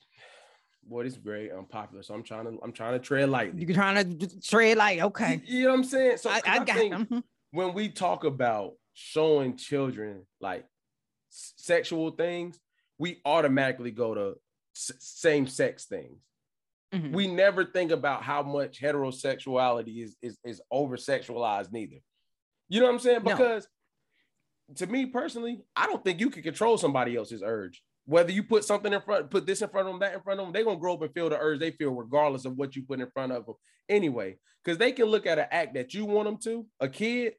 boy, this is very unpopular. So I'm trying to, I'm trying to tread lightly. You're trying to tread light, okay. You know what I'm saying? So I, I got think them. <laughs> when we talk about showing children like s- sexual things, we automatically go to s- same sex things. Mhm. we never think about how much heterosexuality is is, is over sexualized neither. You know what i'm saying? No. because to me personally i don't think you can control somebody else's urge. Whether you put something in front put this in front of them that in front of them they're going to grow up and feel the urge they feel regardless of what you put in front of them anyway. Because they can look at an act that you want them to a kid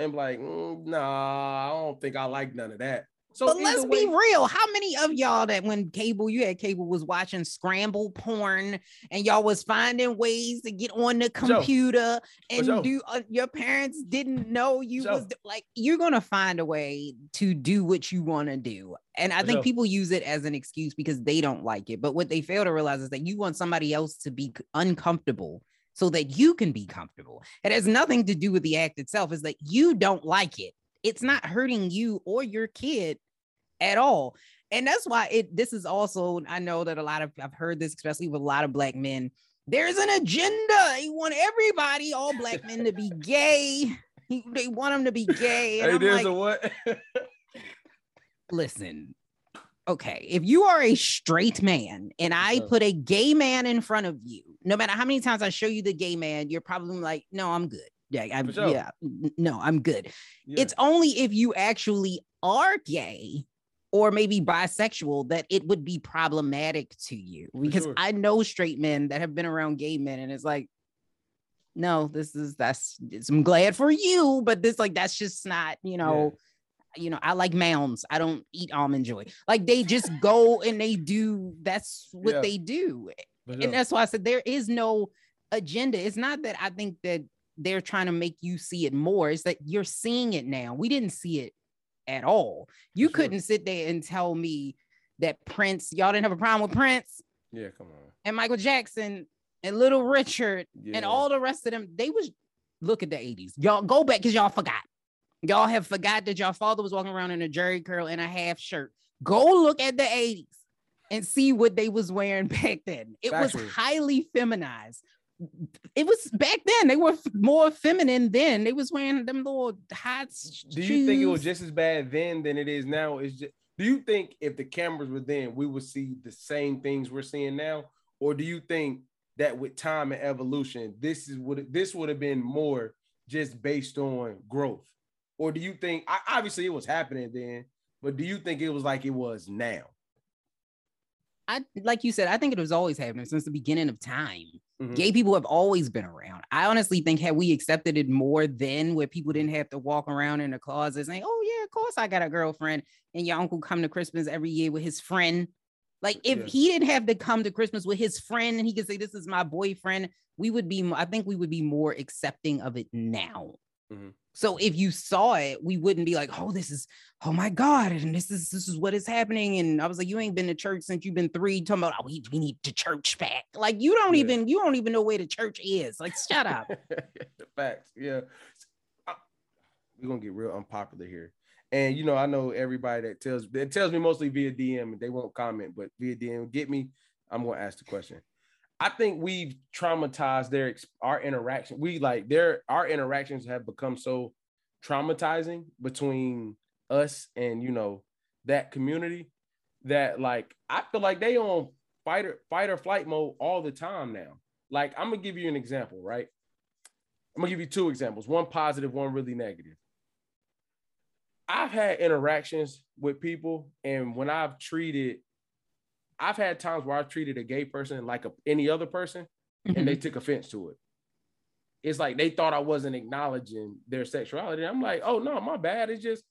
and be like "Mm, nah i don't think i like none of that So but let's be real. How many of y'all that when cable, you had cable, was watching scramble porn and y'all was finding ways to get on the computer and sure. do uh, your parents didn't know you For was like you're gonna find a way to do what you want to do. And I think people use it as an excuse because they don't like it. But what they fail to realize is that you want somebody else to be uncomfortable so that you can be comfortable. It has nothing to do with the act itself, is that you don't like it. It's not hurting you or your kid at all. And that's why it this is also, I know that a lot of I've heard this, especially with a lot of black men. There's an agenda. They want everybody, all black men, to be gay. They want them to be gay. And Hey, I'm there's like, a what? listen, okay, if you are a straight man and I put a gay man in front of you, no matter how many times I show you the gay man, you're probably like, no, I'm good. Yeah, I'm, For sure. yeah, no, I'm good. Yeah. It's only if you actually are gay or maybe bisexual that it would be problematic to you. Because sure. I know straight men that have been around gay men, and it's like, no, this is that's. I'm glad for you, but this like that's just not, you know you know, I like mounds. I don't eat almond joy. Like they just go and they do. That's what Yeah. they do, sure. and that's why I said there is no agenda. It's not that I think that they're trying to make you see it more. It's that you're seeing it now. We didn't see it at all. You sure. couldn't sit there and tell me that Prince. Y'all didn't have a problem with Prince yeah, come on. and Michael Jackson and Little Richard Yeah. and all the rest of them, they was look at the 80s. Y'all go back because y'all forgot. Y'all have forgot that y'all father was walking around in a Jheri curl and a half shirt. Go look at the 80s and see what they was wearing <laughs> back then. It was highly feminized. It was back then. They were more feminine then. They was wearing them little hot. s- Do you think it was just as bad then than it is now? Is just do you think if the cameras were then, we would see the same things we're seeing now, or do you think that with time and evolution, this is what this would have been more just based on growth, or do you think obviously it was happening then, but do you think it was like it was now? I like you said, I think it was always happening since the beginning of time. Mhm. Gay people have always been around. I honestly think had we accepted it more then, where people didn't have to walk around in the closet saying, "Oh yeah, of course I got a girlfriend," and your uncle come to Christmas every year with his friend. Like if Yeah. he didn't have to come to Christmas with his friend and he could say, "This is my boyfriend," we would be. I think we would be more accepting of it now. Mhm. So if you saw it, we wouldn't be like, "Oh, this is oh my god," and this is this is what is happening. And I was like, "You ain't been to church since you've been three. Talking about, oh, we, we need the church back. Like you don't Yeah. even you don't even know where the church is. Like shut up." <laughs> Facts. Yeah. We're gonna get real unpopular here. And you know, I know everybody that tells it tells me mostly via DM and they won't comment, but via DM, get me, I'm gonna ask the question. I think we've traumatized their our interaction. We like their our interactions have become so traumatizing between us and you know that community that like I feel like they on fight or fight or flight mode all the time now. Like I'm gonna give you an example, right? I'm gonna give you two examples, one positive, one really negative. I've had interactions with people, and when I've treated, I've had times where I've treated a gay person like a, any other person, and they took offense to it. It's like they thought I wasn't acknowledging their sexuality. I'm like, oh no, my bad. It's just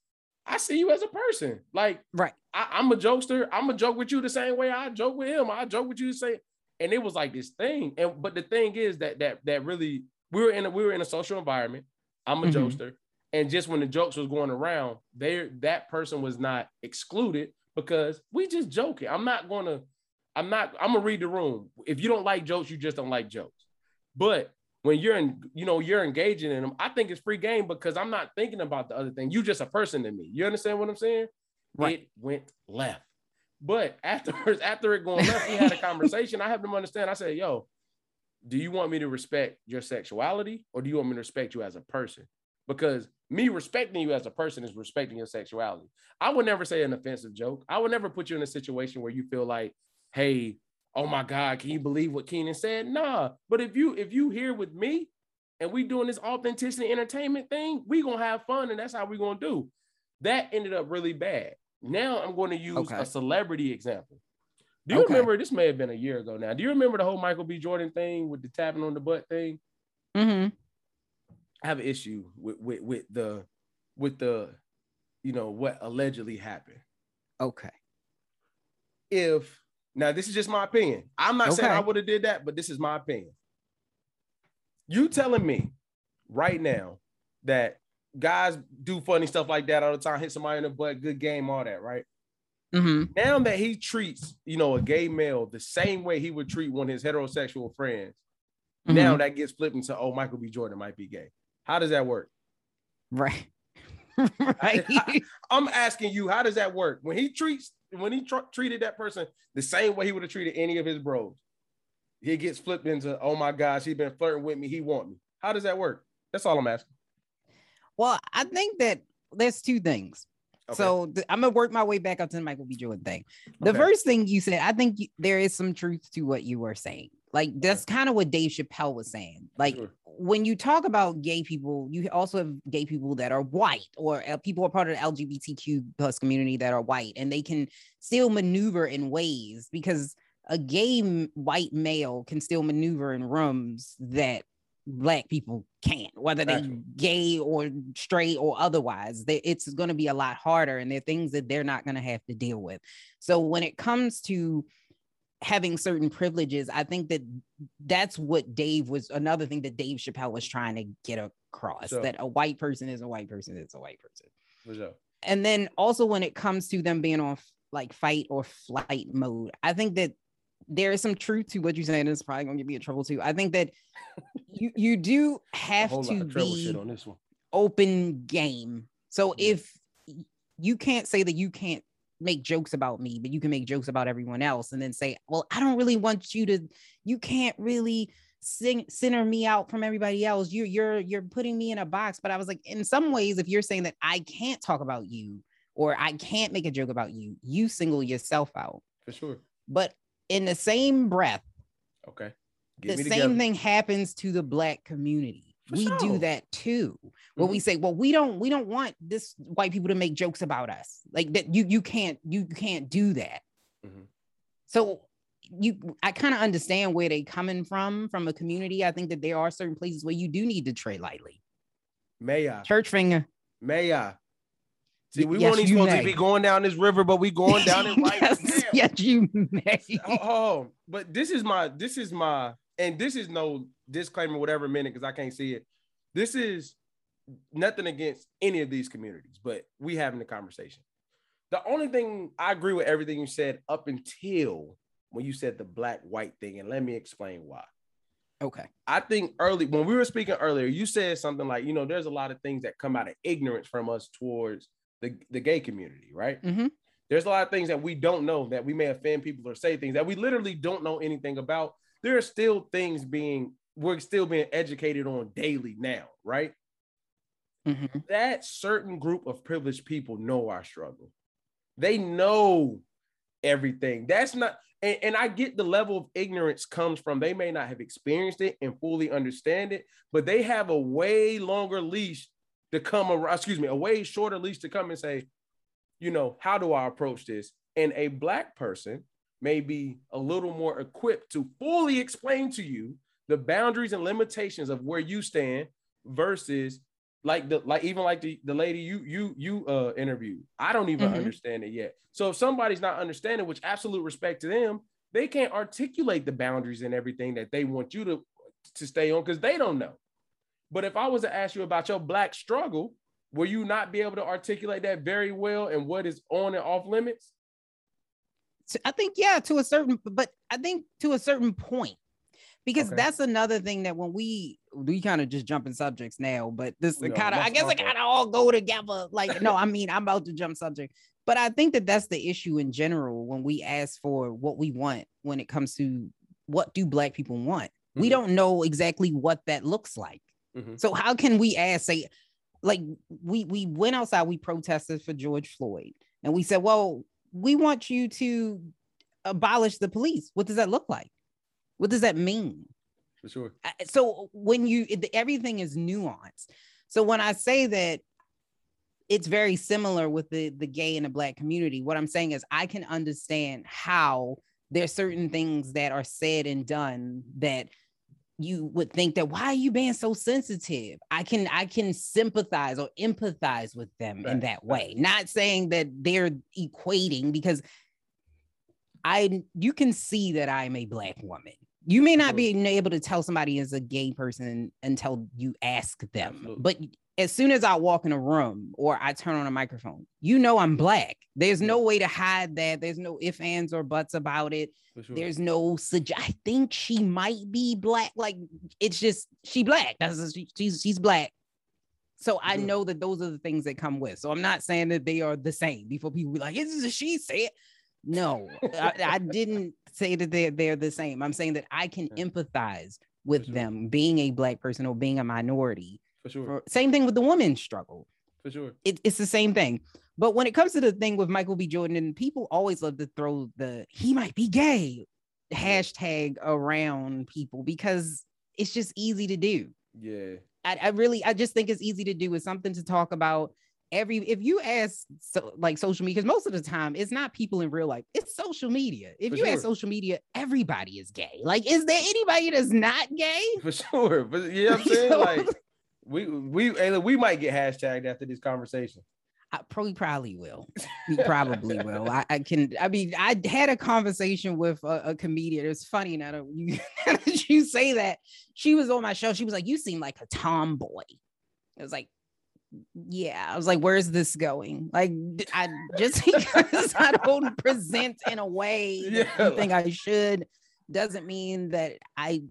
I see you as a person. Like, Right. I, I'm a jokester. I'm a joke with you the same way I joke with him. I joke with you the same. And it was like this thing. And but the thing is that that that really we were in a we were in a social environment. I'm a Mhm. jokester. And just when the jokes was going around, there that person was not excluded because we just joking. I'm not gonna, I'm not, I'm gonna read the room. If you don't like jokes, you just don't like jokes. But when you're in, you know, you're engaging in them, I think it's free game because I'm not thinking about the other thing. You just a person to me. You understand what I'm saying? Right. It went left. But afterwards, <laughs> after it going left, we had a <laughs> conversation. I have them understand. I said, yo, do you want me to respect your sexuality or do you want me to respect you as a person? Because me respecting you as a person is respecting your sexuality. I would never say an offensive joke. I would never put you in a situation where you feel like, hey, oh my God, can you believe what Keenan said? Nah. But if you if you here with me and we doing this authenticity entertainment thing, we gonna have fun and that's how we gonna do. That ended up really bad. Now I'm going to use Okay. a celebrity example. Do you Okay. remember this may have been a year ago now? Do you remember the whole Michael B. Jordan thing with the tapping on the butt thing? hmm I have an issue with with with the with the you know what allegedly happened. Okay. If now this is just my opinion. I'm not saying I would have did that, but this is my opinion. You telling me right now that guys do funny stuff like that all the time, hit somebody in the butt, good game, all that, right? hmm Now that he treats, you know, a gay male the same way he would treat one of his heterosexual friends, Mm-hmm. now that gets flipped into, oh, Michael B. Jordan might be gay. How does that work? right. <laughs> right. I'm asking you, how does that work? When he treats, when he tr- treated that person the same way he would have treated any of his bros, he gets flipped into, oh my gosh, he's been flirting with me, he want me. How does that work? That's all I'm asking. well, I think that there's two things. Okay. So th- I'm gonna work my way back up to the Michael B. Jordan thing. The Okay. first thing you said, I think you, there is some truth to what you were saying. Like that's kind of what Dave Chappelle was saying. Like Sure. when you talk about gay people, you also have gay people that are white or uh, people are part of the LGBTQ plus community that are white, and they can still maneuver in ways because a gay white male can still maneuver in rooms that black people can't, whether they Gotcha. gay or straight or otherwise. They, it's going to be a lot harder, and there are things that they're not going to have to deal with. So when it comes to having certain privileges, I think that that's what Dave was another thing that Dave Chappelle was trying to get across Sure. that a white person is a white person is a white person. And then also when it comes to them being on like fight or flight mode, I think that there is some truth to what you're saying. It's probably gonna get me in trouble too. I think that <laughs> you you do have to be on this one. open game. So Yeah. if you can't say that you can't make jokes about me, but you can make jokes about everyone else and then say, well, I don't really want you to, you can't really sing center me out from everybody else. You're you're you're putting me in a box. But I was like, in some ways, if you're saying that I can't talk about you or I can't make a joke about you, you single yourself out. For sure. But in the same breath, Okay. the Get me same together. thing happens to the black community. For we sure. do that too. Where we say, well, we don't we don't want this white people to make jokes about us. Like that you you can't you can't do that. Mhm. So you I kind of understand where they're coming from from a community. I think that there are certain places where you do need to tread lightly. May I? Church finger. May I? See, we Yes, weren't even supposed may. to be going down this river, but we going down it right <laughs> yes, now. yes, you may. oh, oh, but this is my this is my and this is no disclaimer whatever minute because I can't see it. This is nothing against any of these communities, but we having the conversation. The only thing I agree with everything you said up until when you said the black white thing, and let me explain why. Okay. I think early when we were speaking earlier, you said something like, you know, there's a lot of things that come out of ignorance from us towards the, the gay community, right? Mhm. There's a lot of things that we don't know that we may offend people or say things that we literally don't know anything about. There are still things being we're still being educated on daily now, right? Mhm. That certain group of privileged people know our struggle. They know everything. That's not and, and I get the level of ignorance comes from they may not have experienced it and fully understand it, but they have a way longer leash to come around, excuse me, a way shorter leash to come and say, you know, how do I approach this? And a black person may be a little more equipped to fully explain to you the boundaries and limitations of where you stand versus like the like even like the, the lady you you you uh interviewed. I don't even Mhm. understand it yet. So if somebody's not understanding which absolute respect to them they can't articulate the boundaries and everything that they want you to to stay on because they don't know. But if i was to ask you about your black struggle will you not be able to articulate that very well and what is on and off limits? I think yeah, to a certain, but I think to a certain point, because Okay. that's another thing that when we we kind of just jumping subjects now, but this No, kind of I guess it kind of all go together. Like no, I mean I'm about to jump subject, but I think that that's the issue in general when we ask for what we want when it comes to what do Black people want. We Mhm. don't know exactly what that looks like. Mhm. So how can we ask say like we we went outside we protested for George Floyd and we said well we want you to abolish the police what does that look like what does that mean for sure so when you it- everything is nuanced so when i say that it's very similar with the the gay and the black community what i'm saying is i can understand how there's certain things that are said and done that you would think that why are you being so sensitive? I can I can sympathize or empathize with them in that way. Not saying that they're equating because I you can see that I'm a black woman. You may not be able to tell somebody is a gay person until you ask them. Absolutely. But as soon as I walk in a room or I turn on a microphone, you know I'm black. There's no way to hide that. There's no ifs, ands, or buts about it. Sure. There's no sugge- I think she might be black. Like it's just she black. That's she, she's she's black. So I know that those are the things that come with. So I'm not saying that they are the same. Before people be like, "Is this a she say it?" No, I, I didn't say that they're they're the same. I'm saying that I can Yeah. empathize with sure. them being a black person or being a minority. for sure. For, same thing with the women's struggle For sure. it, it's the same thing. But when it comes to the thing with Michael B. Jordan, and people always love to throw the he might be gay hashtag around people because it's just easy to do. Yeah. I, I really, I just think it's easy to do. It's something to talk about. Every if you ask so like social media, because most of the time it's not people in real life, it's social media. If For you ask social media, everybody is gay. Like, is there anybody that's not gay? <laughs> For sure. But you know what I'm <laughs> saying? Like we we look, we might get hashtagged after this conversation. I probably probably will. We <laughs> probably will. I, I can. I mean, I had a conversation with a, a comedian. It's funny now that you, you say that. She was on my show. She was like, "You seem like a tomboy." I was like, "Yeah." I was like, "Where's this going?" Like, I <laughs> just <laughs> because I don't present in a way that Yeah. you think I should doesn't mean that I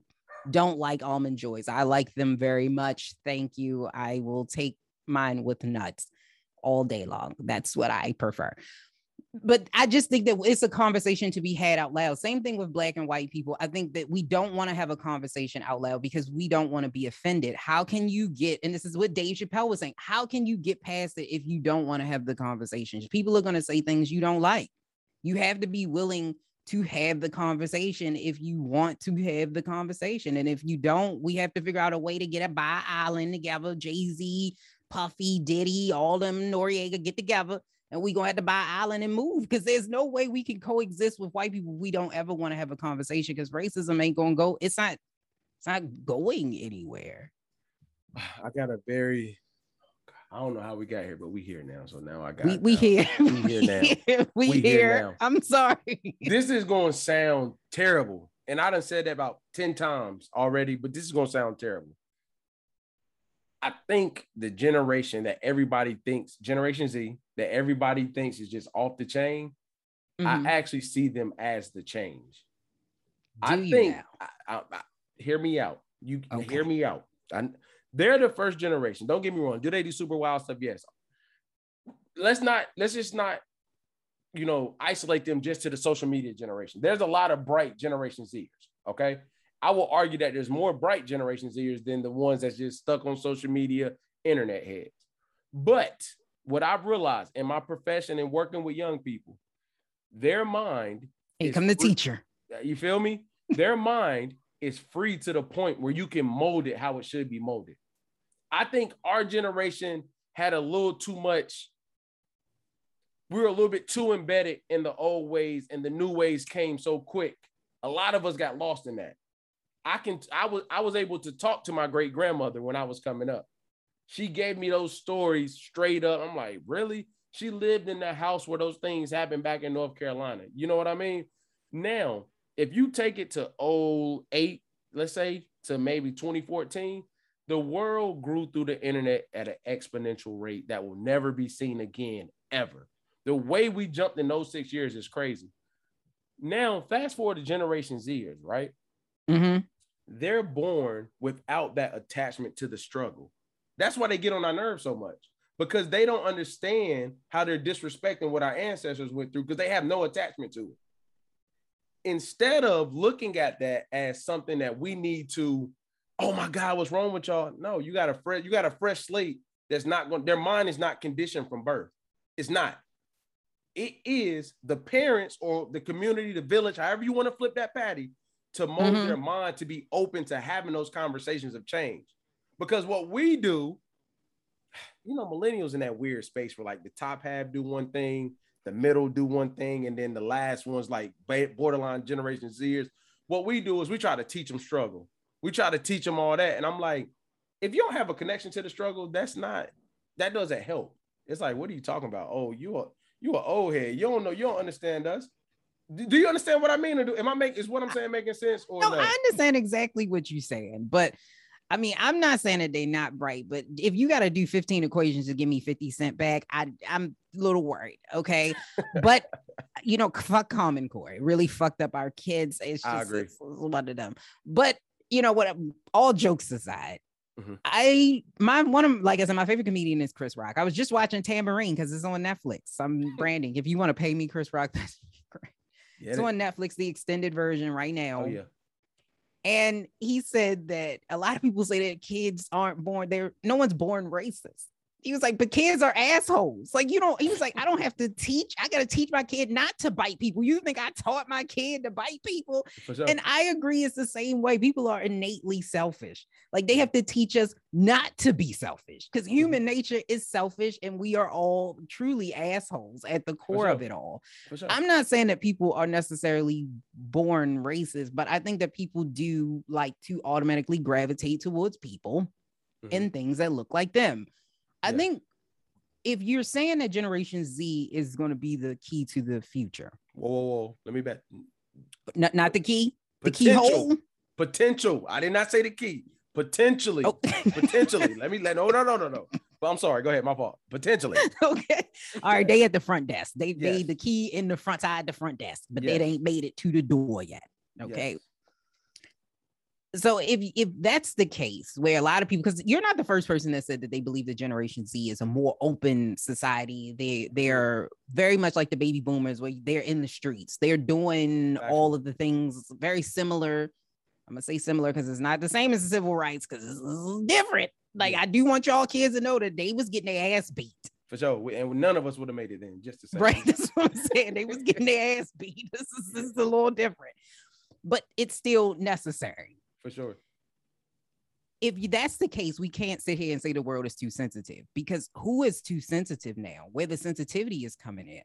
don't like almond joys. I like them very much. Thank you. I will take mine with nuts all day long. That's what I prefer. But I just think that it's a conversation to be had out loud. Same thing with black and white people. I think that we don't want to have a conversation out loud because we don't want to be offended. How can you get, and this is what Dave Chappelle was saying, how can you get past it if you don't want to have the conversations? People are going to say things you don't like. You have to be willing to have the conversation if you want to have the conversation. And if you don't, we have to figure out a way to get a by island together. Jay Z, Puffy, Diddy, all them Noreaga get together and we gonna have to buy island and move because there's no way we can coexist with white people. We don't ever want to have a conversation because racism ain't gonna go. It's not. It's not going anywhere. <sighs> I got a very I don't know how we got here, but we here now. So now I got We <laughs> we here. <laughs> We here now. We, We here here. now. I'm sorry. this is going to sound terrible. And I done said that about 10 times already, but this is going to sound terrible. I think the generation that everybody thinks, Generation Z, that everybody thinks is just off the chain, Mhm. I actually see them as the change. I Do you think. I, I- I- hear me out. You Okay. hear me out. I- they're the first generation. Don't get me wrong. Do they do super wild stuff? Yes. Let's not, let's just not, you know, isolate them just to the social media generation. There's a lot of bright Generation Zers. Okay. I will argue that there's more bright generations Zers than the ones that's just stuck on social media, internet heads. But what I've realized in my profession and working with young people, their mind Here come the free- teacher. Uh, you feel me? <laughs> Their mind is free to the point where you can mold it how it should be molded. I think our generation had a little too much. We were a little bit too embedded in the old ways, and the new ways came so quick. A lot of us got lost in that. I can I was I was able to talk to my great grandmother when I was coming up. She gave me those stories straight up. I'm like, really? She lived in the house where those things happened back in North Carolina. You know what I mean? Now, if you take it to 08, let's say to maybe 2014, the world grew through the internet at an exponential rate that will never be seen again, ever. The way we jumped in those six years is crazy. Now, fast forward to Generation Zers, right? Mhm. They're born without that attachment to the struggle. That's why they get on our nerves so much because they don't understand how they're disrespecting what our ancestors went through because they have no attachment to it instead of looking at that as something that we need to, oh my God, what's wrong with y'all? No, you got a fresh, you got a fresh slate that's not going, their mind is not conditioned from birth. It's not. It is the parents or the community, the village, however you want to flip that patty, to mold Mhm. their mind to be open to having those conversations of change. Because what we do, <sighs> you know, millennials in that weird space where like the top half do one thing, the middle do one thing, and then the last one's like borderline generation Zers. What we do is we try to teach them struggle. We try to teach them all that, and I'm like, if you don't have a connection to the struggle, that's not that doesn't help. It's like, what are you talking about? Oh, you are you are old head. You don't know. You don't understand us. Do, you understand what I mean? Or do, am I making is what I'm saying making sense? Or No, no? I understand exactly what you're saying, but I mean, I'm not saying that they're not bright, but if you got to do 15 equations to give me 50 cent back, I I'm a little worried. Okay, <laughs> but you know, fuck Common Core, it really fucked up our kids. It's just. It's, it's one of them. But you know what? All jokes aside. Mhm. I my one of like I said, my favorite comedian is Chris Rock. I was just watching Tambourine because it's on Netflix. I'm <laughs> branding. If you want to pay me, Chris Rock, <laughs> that's great. Get It's it? on Netflix, the extended version right now. Oh yeah. And he said that a lot of people say that kids aren't born, they're no one's born racist. He was like, but kids are assholes. Like, you don't, he was like, I don't have to teach. I got to teach my kid not to bite people. You think I taught my kid to bite people? Sure. And I agree, it's the same way. People are innately selfish. Like, they have to teach us not to be selfish because human nature is selfish and we are all truly assholes at the core of it all. Sure. I'm not saying that people are necessarily born racist, but I think that people do like to automatically gravitate towards people Mhm. and things that look like them. I Yeah. think if you're saying that Generation Z is going to be the key to the future, whoa, whoa, whoa. Let me bet. not, not the key, the Potential. keyhole. Potential. I did not say the key. Potentially. Oh. Potentially. <laughs> Let me let no no no no no. But I'm sorry. Go ahead. My fault. Potentially. <laughs> okay. All right. They at the front desk. They Yes. made the key in the front side, the front desk, but Yes. they ain't made it to the door yet. Okay. So if if that's the case, where a lot of people, because you're not the first person that said that they believe that Generation Z is a more open society. They they're very much like the baby boomers, where they're in the streets. They're doing all of the things very similar. I'm gonna say similar because it's not the same as the civil rights because it's different. Like. I do want y'all kids to know that they was getting their ass beat. For sure. And none of us would have made it then, just to say. Right. <laughs> That's what I'm saying. They was getting their ass beat. This is this is a little different, but it's still necessary. For sure. If that's the case, we can't sit here and say the world is too sensitive because who is too sensitive now? Where the sensitivity is coming in,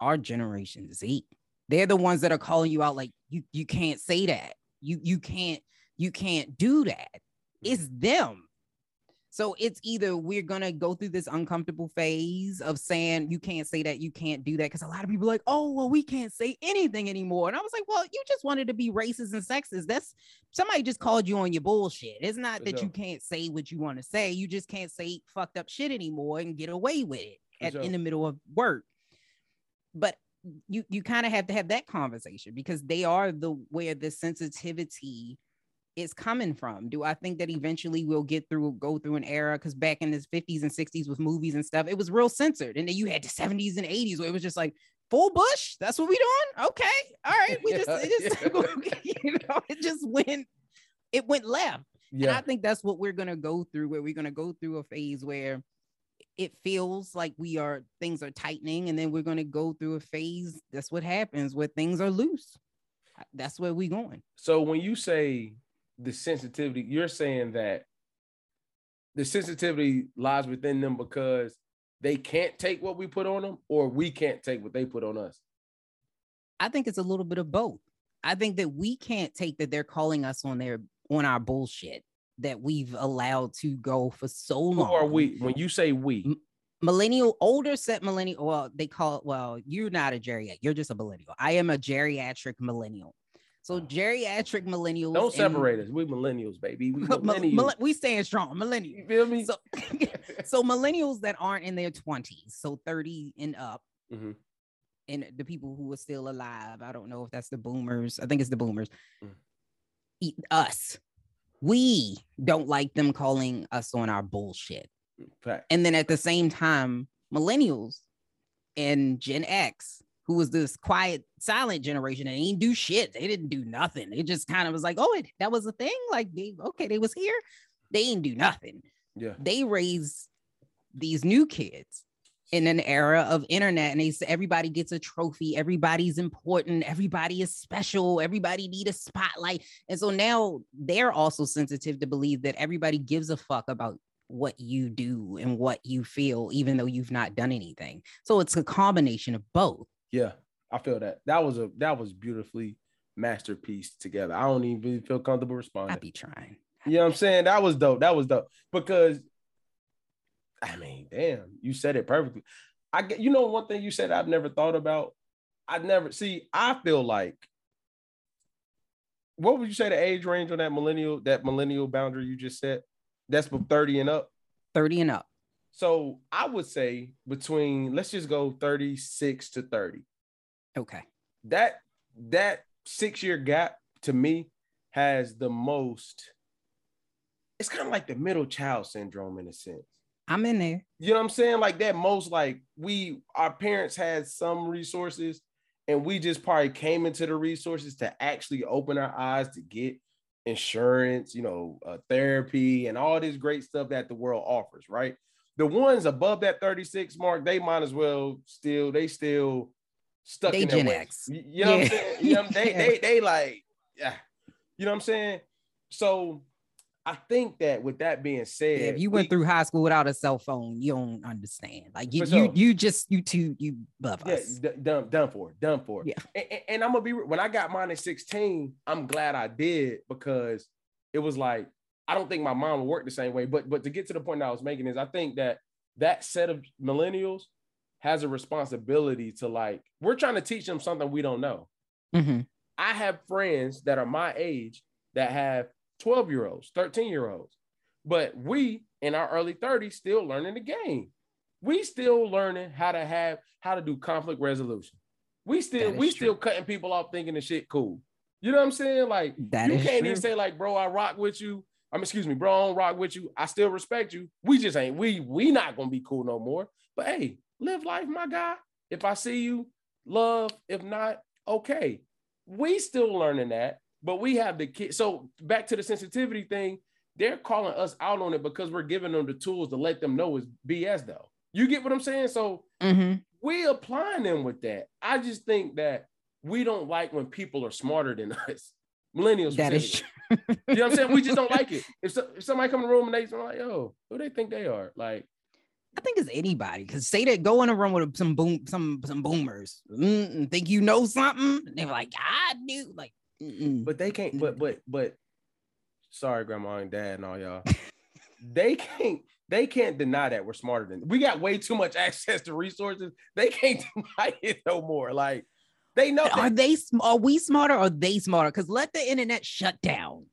our generation Z. They're the ones that are calling you out like you you can't say that. You you can't you can't do that. It's them. So it's either we're gonna go through this uncomfortable phase of saying you can't say that, you can't do that, because a lot of people are like, oh well, we can't say anything anymore. And I was like, well, you just wanted to be racist and sexist. That's somebody just called you on your bullshit. It's not that you can't say what you want to say. You just can't say fucked up shit anymore and get away with it at, sure. in the middle of work. But you you kind of have to have that conversation because they are the where the sensitivity is coming from. Do I think that eventually we'll get through go through an era? Because back in the 50s and 60s with movies and stuff, it was real censored. And then you had the 70s and 80s where it was just like full bush. That's what we doing? Okay. All right. We just, it just <laughs> you know, it just went, it went left. And I think that's what we're gonna go through, where we're gonna go through a phase where it feels like we are things are tightening, and then we're gonna go through a phase. That's what happens where things are loose. That's where we're going. So when you say the sensitivity, you're saying that the sensitivity lies within them because they can't take what we put on them, or we can't take what they put on us. I think it's a little bit of both. I think that we can't take that they're calling us on their on our bullshit that we've allowed to go for so long Who are we? When you say we, millennial older set millennial well they call it well you're not a geriatric you're just a millennial i am a geriatric millennial so geriatric millennials don't and- separate us. We millennials, baby. We <laughs> Mil- millennials. mille- we staying strong Millennials. you feel me? so <laughs> so millennials that aren't in their 20s so 30 and up Mhm. and the people who are still alive i don't know if that's the boomers i think it's the boomers Mm. Us we don't like them calling us on our bullshit Fact. and then at the same time, millennials and Gen X, who was this quiet, silent generation, and didn't do shit. They didn't do nothing. It just kind of was like, oh, it, that was a thing. Like, they okay, they was here. They didn't do nothing. Yeah. They raise these new kids in an era of internet, and they say everybody gets a trophy, everybody's important, everybody is special, everybody need a spotlight. And so now they're also sensitive to believe that everybody gives a fuck about what you do and what you feel, even though you've not done anything. So it's a combination of both. Yeah, I feel that. That was a that was beautifully masterpiece together. I don't even feel comfortable responding. I be trying. You know what I'm saying? That was dope. That was dope because I mean, damn, you said it perfectly. I get you know one thing you said I've never thought about. I never see. I feel like what would you say the age range on that millennial that millennial boundary you just set? That's from 30 and up. 30 and up. So I would say between let's just go 36 to 30. Okay. That that six year gap to me has the most. It's kind of like the middle child syndrome in a sense. I'm in there. You know what I'm saying? Like that most like we our parents had some resources and we just probably came into the resources to actually open our eyes to get insurance, you know, uh, therapy and all this great stuff that the world offers, right? The ones above that 36 mark, they might as well still they still stuck They in their Gen ways. X. You you know what I'm saying? <laughs> You know, they Yeah. they they like yeah. You know what I'm saying? So I think that with that being said, if you went we- through high school without a cell phone, you don't understand. Like you, sure. you just you two you above Yeah, us. d- done, done for, done for. Yeah. And, and- and I'm gonna be when I got mine at 16, I'm glad I did because it was like I don't think my mom would work the same way. But but to get to the point I was making is I think that that set of millennials has a responsibility to like we're trying to teach them something we don't know. Mhm. I have friends that are my age that have 12 year olds, 13 year olds, but we in our early 30s still learning the game. We still learning how to have how to do conflict resolution. We still we true. still cutting people off thinking the shit cool. You know what I'm saying? Like That you can't true. even say like, bro, I rock with you. I'm excuse me, bro, I don't rock with you. I still respect you. We just ain't we we not gonna be cool no more. But hey, live life, my guy. If I see you, love. If not, okay. We still learning that, but we have the kid. So back to the sensitivity thing, they're calling us out on it because we're giving them the tools to let them know it's BS though. You get what I'm saying? So Mhm. we applying them with that. I just think that we don't like when people are smarter than <laughs> us. Millennials. That is true. You know what I'm saying? We just don't <laughs> like it. If, so, if somebody come in the room and they are like, yo, who they think they are? Like, I think it's anybody because say that go in a room with some boom, some some boomers, mm, think you know something. They're like, I knew, like, mm-mm. but they can't, but but but sorry, grandma and dad and all y'all. they can't they can't deny that we're smarter than we got way too much <laughs> access to resources. They can't <laughs> deny it no more. Like they know are they sm- are we smarter or are they smarter? Because let the internet shut down.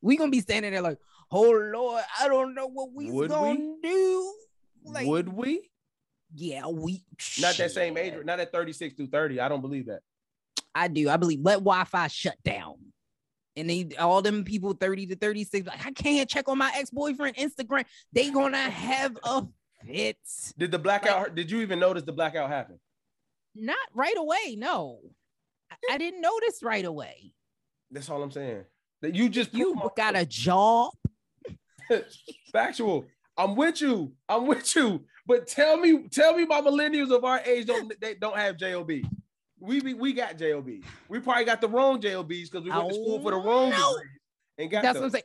We gonna be standing there like, oh Lord, I don't know what we Would gonna we? do. Like, would we? yeah, we Not that same age, not at 36 through 30. I don't believe that. I do. I believe let Wi-Fi shut down. And they all them people 30 to 36, like I can't check on my ex-boyfriend Instagram. They gonna have a fit. Did the blackout did you even notice the blackout happen? Not right away. No, I, I didn't notice right away. That's all I'm saying. That you just You got a job. <laughs> factual. I'm with you. I'm with you. But tell me, tell me my millennials of our age don't they don't have job. We be, we got job. We probably got the wrong jobs because we went to school for the wrong and got That's them. what I'm saying.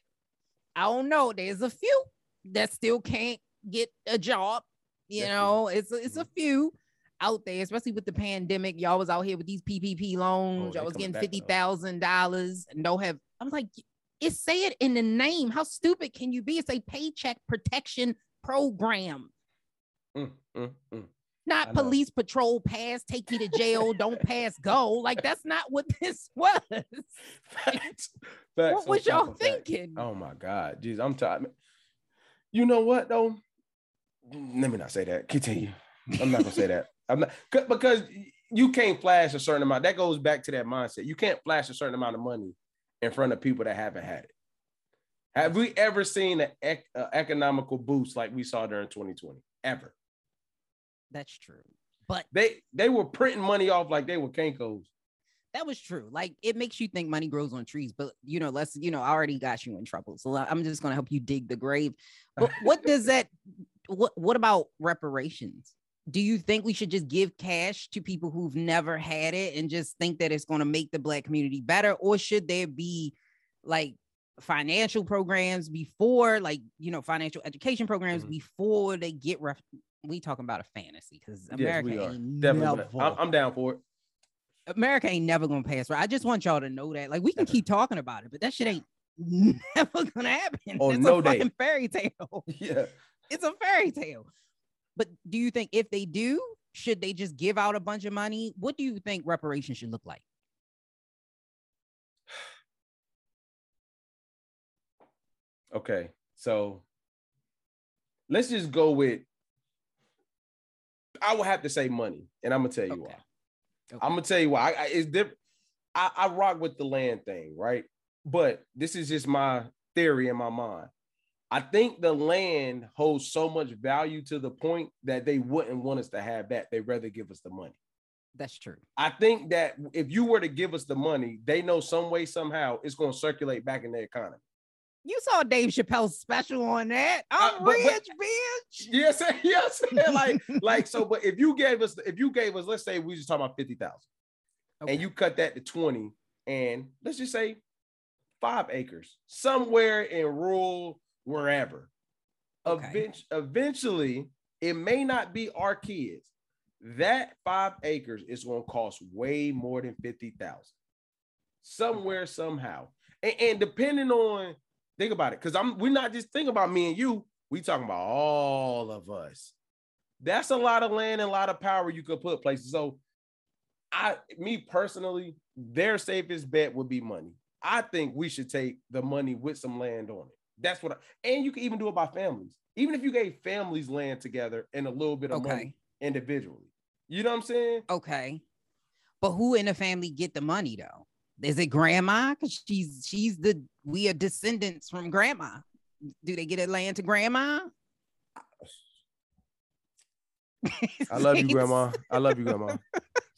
I don't know. There's a few that still can't get a job. You That's true. know, it's a, it's a Mhm. few out there, especially with the pandemic. Y'all was out here with these PPP loans. Oh, Y'all was getting fifty thousand dollars and don't have. I'm like, it in the name. How stupid can you be? It's a paycheck protection program, Mm, mm, mm. not police patrol pass, take you to jail, don't pass go. Like that's not what <laughs> this was. Facts. <laughs> Facts what was y'all facts. thinking? Oh my God. Jeez, I'm tired. You know what though? Let me not say that. Continue. I'm not gonna say that. I'm not 'cause- because you can't flash a certain amount. That goes back to that mindset. You can't flash a certain amount of money in front of people that haven't had it. Have we ever seen an ec- uh, economical boost like we saw during 2020? Ever? That's true. But They they were printing money off like they were Kinkos. that was true. Like it makes you think money grows on trees, but you know, let's you know, I already got you in trouble. So I'm just gonna help you dig the grave. But what does that what what about reparations? Do you think we should just give cash to people who've never had it and just think that it's gonna make the black community better? Or should there be like financial programs before, like you know, financial education programs Mhm. before they get ref- we talking about a fantasy because America are. ain't Definitely. never I'm, I'm down for it. America ain't never gonna pass. Right? I just want y'all to know that. Like we can keep talking about it, but that shit ain't <laughs> never gonna happen. On it's no a day. fucking fairy tale. <laughs> Yeah. It's a fairy tale. But do you think if they do, should they just give out a bunch of money? What do you think reparations should look like? Okay. So let's just go with I will have to say money, and I'm gonna tell you Okay. why. Okay. I'm gonna tell you why. I, I, it's different. I, I rock with the land thing, right? But this is just my theory in my mind. I think the land holds so much value to the point that they wouldn't want us to have that. They'd rather give us the money. That's true. I think that if you were to give us the money, they know some way, somehow it's going to circulate back in the economy. You saw Dave Chappelle's special on that. Uh, I'm but- but- rich, bitch. Yes, <laughs> yes, <laughs> like, like so. But if you gave us, if you gave us, let's say we just talking about fifty thousand, Okay. and you cut that to twenty, and let's just say five acres somewhere in rural wherever. Okay. Event- eventually, it may not be our kids. That five acres is going to cost way more than fifty thousand, somewhere somehow, and, and depending on think about it, because I'm we're not just thinking about me and you. We talking about all of us. That's a lot of land and a lot of power you could put places. So, I, me personally, their safest bet would be money. I think we should take the money with some land on it. That's what, I, and you can even do it by families. Even if you gave families land together and a little bit of money individually. You know what I'm saying? Okay. But who in the family get the money though? Is it grandma? Because she's she's the we are descendants from grandma. Do they get a land to grandma? <laughs> I love you, grandma. I love you, <laughs> grandma.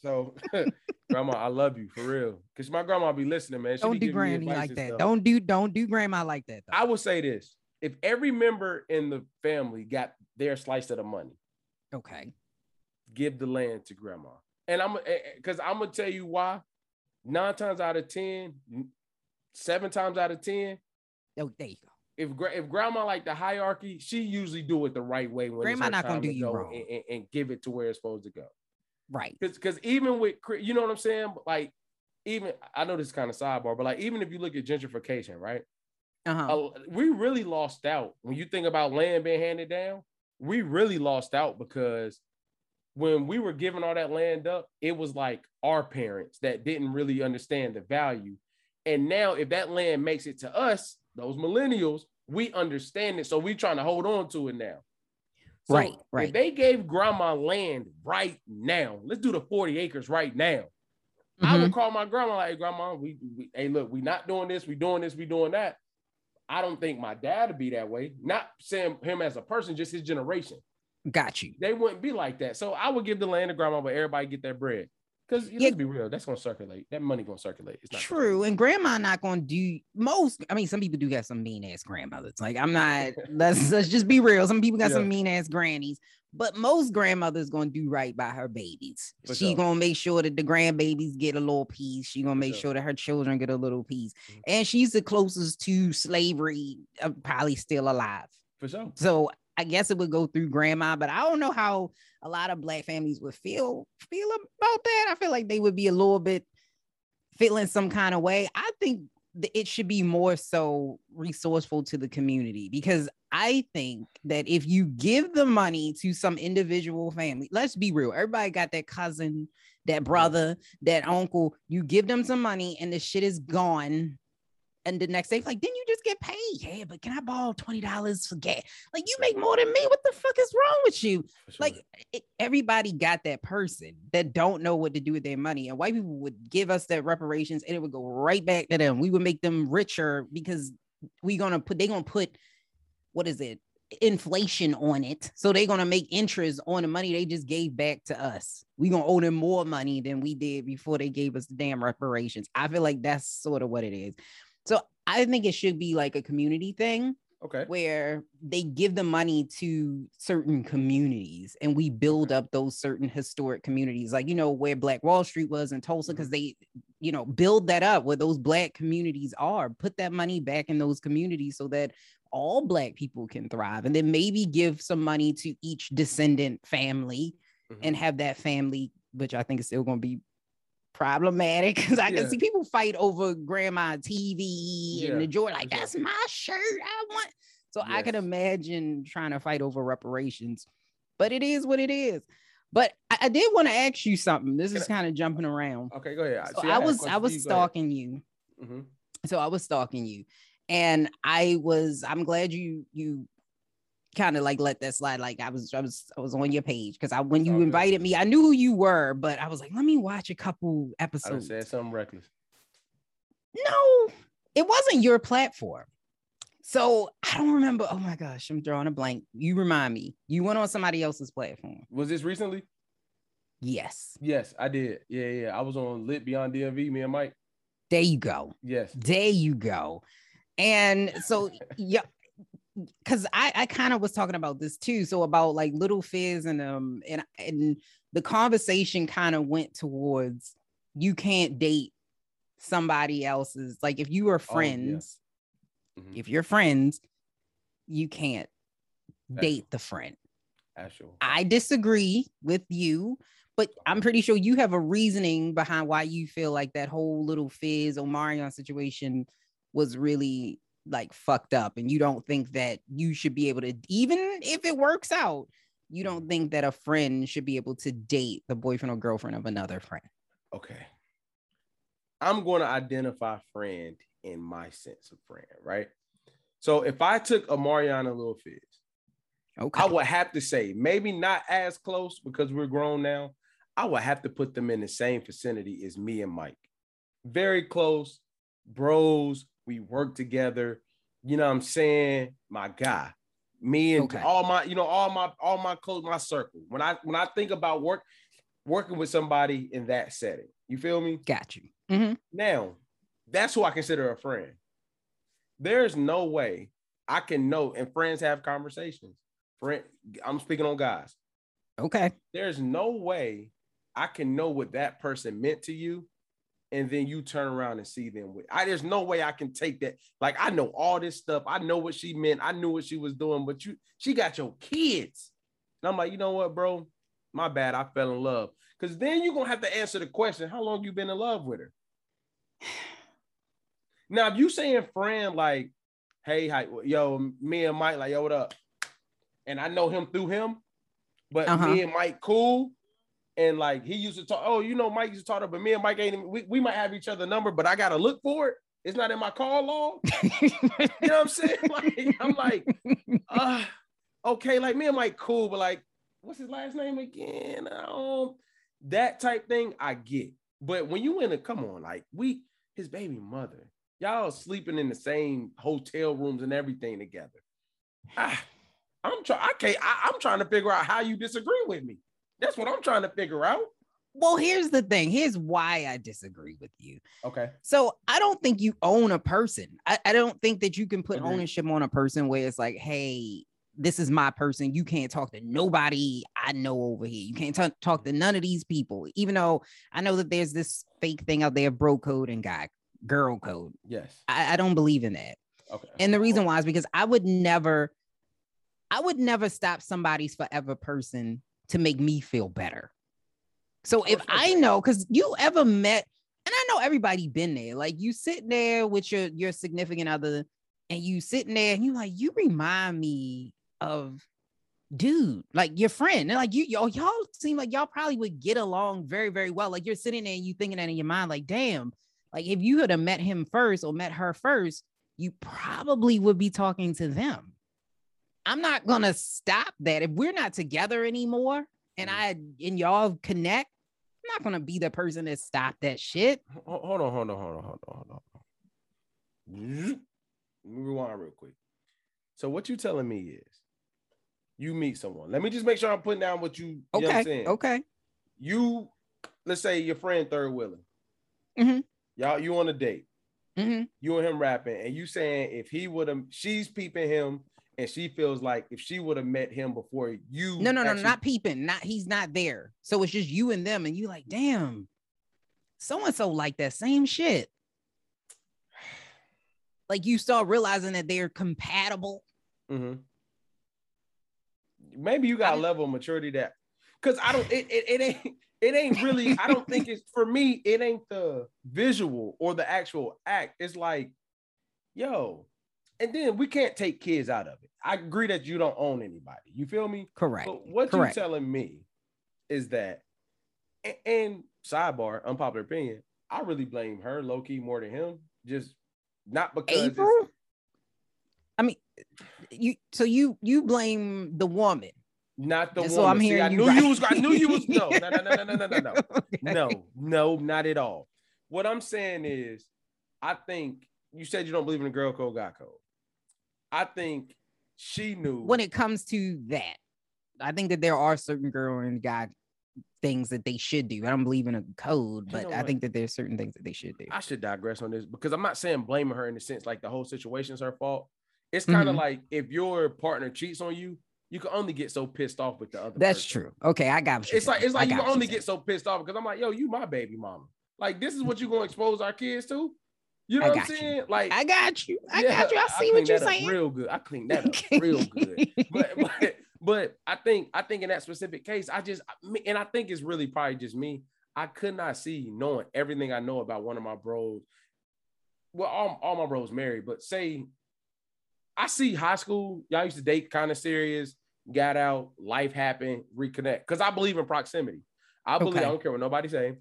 So, <laughs> grandma, I love you for real. Cause my grandma be listening, man. She Don't be do granny like that. stuff. Don't do don't do grandma like that. Though. I will say this: if every member in the family got their slice of the money, okay. give the land to grandma. And I'm because I'm gonna tell you why. Nine times out of ten, seven times out of ten, Oh, there you go. If if grandma like the hierarchy, she usually do it the right way when it's Grandma not gonna do to you go wrong. and, and- and give it to where it's supposed to go. Right. Because even with you know what I'm saying, like even I know this is kind of sidebar, but like even if you look at gentrification, right? Uh-huh. uh, we really lost out when you think about land being handed down. We really lost out because when we were giving all that land up, it was like our parents that didn't really understand the value. And now, if that land makes it to us, those millennials, we understand it. So we trying to hold on to it now. So Right, right. If they gave grandma land right now, let's do the 40 acres right now. I Mhm. would call my grandma like, hey, grandma, we, we hey, look, we not doing this, we doing this, we doing that. I don't think my dad would be that way. Not saying him as a person, just his generation. Got you. They wouldn't be like that. So I would give the land to grandma, but everybody get their bread. Because Yeah. let's be real, that's gonna circulate. That money gonna circulate. It's gonna True. And grandma not gonna do most. I mean, some people do got some mean ass grandmothers. Like I'm not. <laughs> let's let's just be real. Some people got Yeah. some mean ass grannies, but most grandmothers gonna do right by her babies. For she sure. gonna make sure that the grandbabies get a little piece. She gonna make sure. sure that her children get a little piece. Mhm. And she's the closest to slavery, uh, probably still alive. For sure. So I guess it would go through grandma, but I don't know how a lot of black families would feel feel about that. I feel like they would be a little bit feeling some kind of way. I think it should be more so resourceful to the community because I think that if you give the money to some individual family, let's be real, everybody got that cousin, that brother, that uncle, you give them some money and the shit is gone. And the next day, like, didn't you just get paid? Yeah, but can I borrow $20 for gas? Like, you make more than me. What the fuck is wrong with you? Sure. like it, everybody got that person that don't know what to do with their money and white people would give us that reparations and it would go right back to them we would make them richer because we gonna put they gonna put what is it inflation on it so they're gonna make interest on the money they just gave back to us we gonna owe them more money than we did before they gave us the damn reparations i feel like that's sort of what it is so i think it should be like a community thing okay. where they give the money to certain communities and we build up those certain historic communities like you know where black wall street was in tulsa because they you know build that up where those black communities are put that money back in those communities so that all black people can thrive and then maybe give some money to each descendant family Mhm. and have that family which i think is still going to be problematic because I Yeah. can see people fight over grandma TV Yeah, and the joy, like that's my shirt. I want. So I can imagine trying to fight over reparations, but it is what it is. But I, I did want to ask you something. This Can is kind of jumping around. Okay, go ahead. So I a was I was. Stalking you. Mhm. So I was stalking you, and I was. I'm glad you you kind of like let that slide. Like I was I was I was on your page because I when you invited me, I knew who you were, but I was like, let me watch a couple episodes. I said something reckless. No, it wasn't your platform. So I don't remember. Oh my gosh, I'm drawing a blank. You remind me. You went on somebody else's platform. Was this recently? Yes. Yes, I did. Yeah, yeah. I was on Lit Beyond DMV, me and Mike. There you go. Yes. There you go. And so <laughs> yeah, because I, I kind of was talking about this too. So about like Lil Fizz and um and and the conversation kind of went towards you can't date somebody else's like if you are yeah. friends, Mhm. if you're friends, you can't That's- date the friend. Actual. I disagree with you, but I'm pretty sure you have a reasoning behind why you feel like that whole Lil Fizz Omarion situation was really like fucked up, and you don't think that you should be able to, even if it works out, you don't think that a friend should be able to date the boyfriend or girlfriend of another friend. okay. I'm going to identify friend in my sense of friend, right? So if I took Omarion and Lil Fizz, Okay. I would have to say maybe not as close because we're grown now. I would have to put them in the same vicinity as me and Mike. Very close, bros. We work together. You know what I'm saying? My guy. Me and Okay. all my, you know, all my all my close, my circle. When I when I think about work, working with somebody in that setting, you feel me? Got you. Mhm. Now, that's who I consider a friend. There's no way I can know, and friends have conversations. Friend, I'm speaking on guys. Okay. There's no way I can know what that person meant to you, and then you turn around and see them with. I there's no way I can take that. Like I know all this stuff. I know what she meant. I knew what she was doing, but you, she got your kids. And I'm like, you know what, bro? My bad. I fell in love. Because then you're gonna have to answer the question: How long you been in love with her? <sighs> Now, if you saying friend, like, hey, hi, yo, me and Mike, like, yo, what up? And I know him through him, but Uh-huh. me and Mike cool. And like he used to talk, oh, you know, Mike used to talk, to- but me and Mike ain't we, we might have each other number, but I gotta look for it. It's not in my call log. <laughs> You know what I'm saying? <laughs> Like, I'm like, uh, okay, like me and Mike cool, but like, what's his last name again? Um, that type thing I get. But when you in a come on, like we his baby mother, y'all sleeping in the same hotel rooms and everything together. Ah, I'm trying, I can't, I, I'm trying to figure out how you disagree with me. That's what I'm trying to figure out. well, here's the thing. Here's why I disagree with you. Okay. So I don't think you own a person. I, I don't think that you can put Agreed. ownership on a person where it's like, hey, this is my person. You can't talk to nobody I know over here. You can't ta- talk to none of these people. Even though I know that there's this fake thing out there, bro code and guy girl code. Yes. I, I don't believe in that. Okay. And the reason why is because I would never, I would never stop somebody's forever person to make me feel better. So if I know, because you ever met, and I know everybody been there, like you sitting there with your your significant other, and you sitting there and you like, you remind me of dude, like your friend. And like you, y'all, oh, y'all seem like y'all probably would get along very, very well. Like you're sitting there and you thinking that in your mind, like, damn, like if you had have met him first or met her first, you probably would be talking to them. I'm not gonna stop that. If we're not together anymore and I and y'all connect, I'm not gonna be the person that stopped that shit. Hold on, hold on, hold on, hold on, hold on. Let me rewind real quick. So what you telling me is you meet someone. Let me just make sure I'm putting down what you, you know what I'm Okay, saying. okay. You let's say your friend third wheeling. Mhm. Y'all you on a date. hmm You and him rapping, and you saying if he would have she's peeping him and she feels like if she would have met him before you No, no, no, not peeping. Not he's not there. So it's just you and them, and you like, damn, so and so like that same shit. Like you start realizing that they're compatible. Mhm. Maybe you got a level of maturity that because I don't it, it, it ain't it ain't <laughs> really. I don't think it's for me. It ain't the visual or the actual act. It's like, yo, and then we can't take kids out of it. I agree that you don't own anybody. You feel me? Correct. But what Correct. you're telling me is that, and, and sidebar, unpopular opinion, I really blame her low key more than him. Just not because April. I mean, you. So you you blame the woman. Not the Just woman. So I'm hearing See, I knew right. you was. I knew you was. <laughs> No, no, no, no, no, no, no, no, okay. <laughs> no, no, not at all. What I'm saying is, I think you said you don't believe in a girl code, guy code. I think she knew When it comes to that, I think that there are certain girl and guy things that they should do. I don't believe in a code, You but know I think that there's certain things that they should do. I should digress on this because I'm not saying blaming her in the sense like the whole situation is her fault. It's kind of Mhm. like if your partner cheats on you, you can only get so pissed off with the other. That's person. true. Okay, I got It's like it's like you can only get so pissed off because I'm like, yo, you my baby mama. Like this is what you're gonna expose our kids to. You know I what I'm saying? you. Like I got you. I yeah, got you. I see cleaned what you're saying. Real good. I cleaned <laughs> that up real good. But, but but I think I think in that specific case, I just and I think it's really probably just me. I could not see knowing everything I know about one of my bros. Well, all, all my bros married, but say I see high school, y'all used to date kind of serious, got out, life happened, reconnect. Because I believe in proximity. I believe Okay. I don't care what nobody say.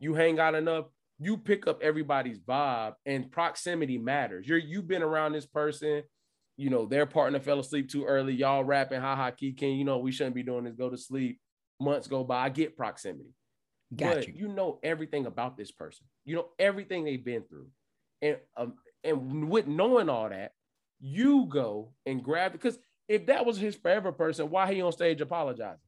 You hang out enough, you pick up everybody's vibe, and proximity matters. You're you've been around this person, you know, their partner fell asleep too early. Y'all rapping, ha ha, key king. You know, we shouldn't be doing this. Go to sleep. Months go by. I get proximity. Got but you. you know everything about this person. You know everything they've been through, and um, and with knowing all that, you go and grab it. Because if that was his forever person, why he on stage apologizing?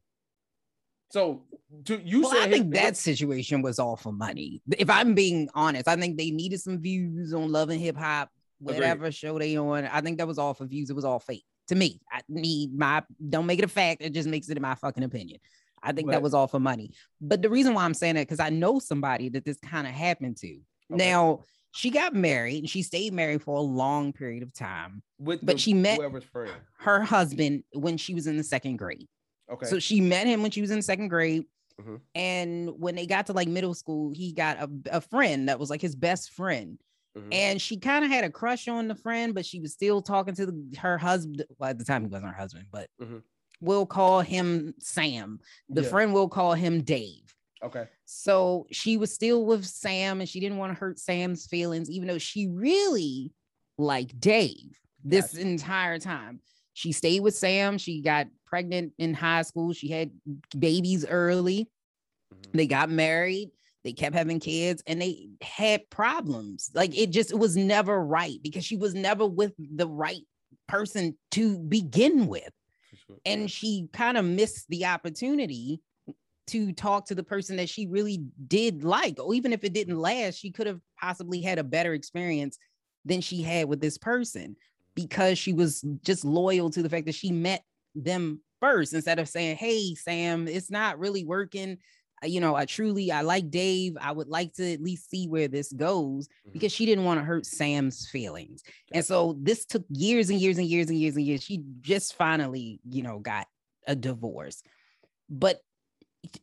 So to you well, said I think that situation was all for money. If I'm being honest, I think they needed some views on Love and Hip Hop, Agreed. whatever show they on. I think that was all for views. It was all fake to me. I need my don't make it a fact. It just makes it in my fucking opinion. I think that was all for money. But the reason why I'm saying that because I know somebody that this kind of happened to. Now she got married and she stayed married for a long period of time. with but the- she met- whoever's friend. Her husband when she was in the second grade. Okay. So she met him when she was in second grade. Mhm. And when they got to like middle school, he got a, a friend that was like his best friend. Mhm. And she kind of had a crush on the friend, but she was still talking to the, her husband. Well, at the time, he wasn't her husband, but Mhm. we'll call him Sam. The Yeah. friend will call him Dave. Okay. So she was still with Sam and she didn't want to hurt Sam's feelings, even though she really liked Dave this Gotcha. entire time. She stayed with Sam. She got pregnant in high school. She had babies early. Mhm. They got married. They kept having kids and they had problems. Like it just it was never right because she was never with the right person to begin with sure. and she kind of missed the opportunity to talk to the person that she really did like or even if it didn't last she could have possibly had a better experience than she had with this person because she was just loyal to the fact that she met them first instead of saying hey sam it's not really working you know i truly i like dave i would like to at least see where this goes Mhm. because she didn't want to hurt sam's feelings and so this took years and years and years and years and years. She just finally, you know, got a divorce. But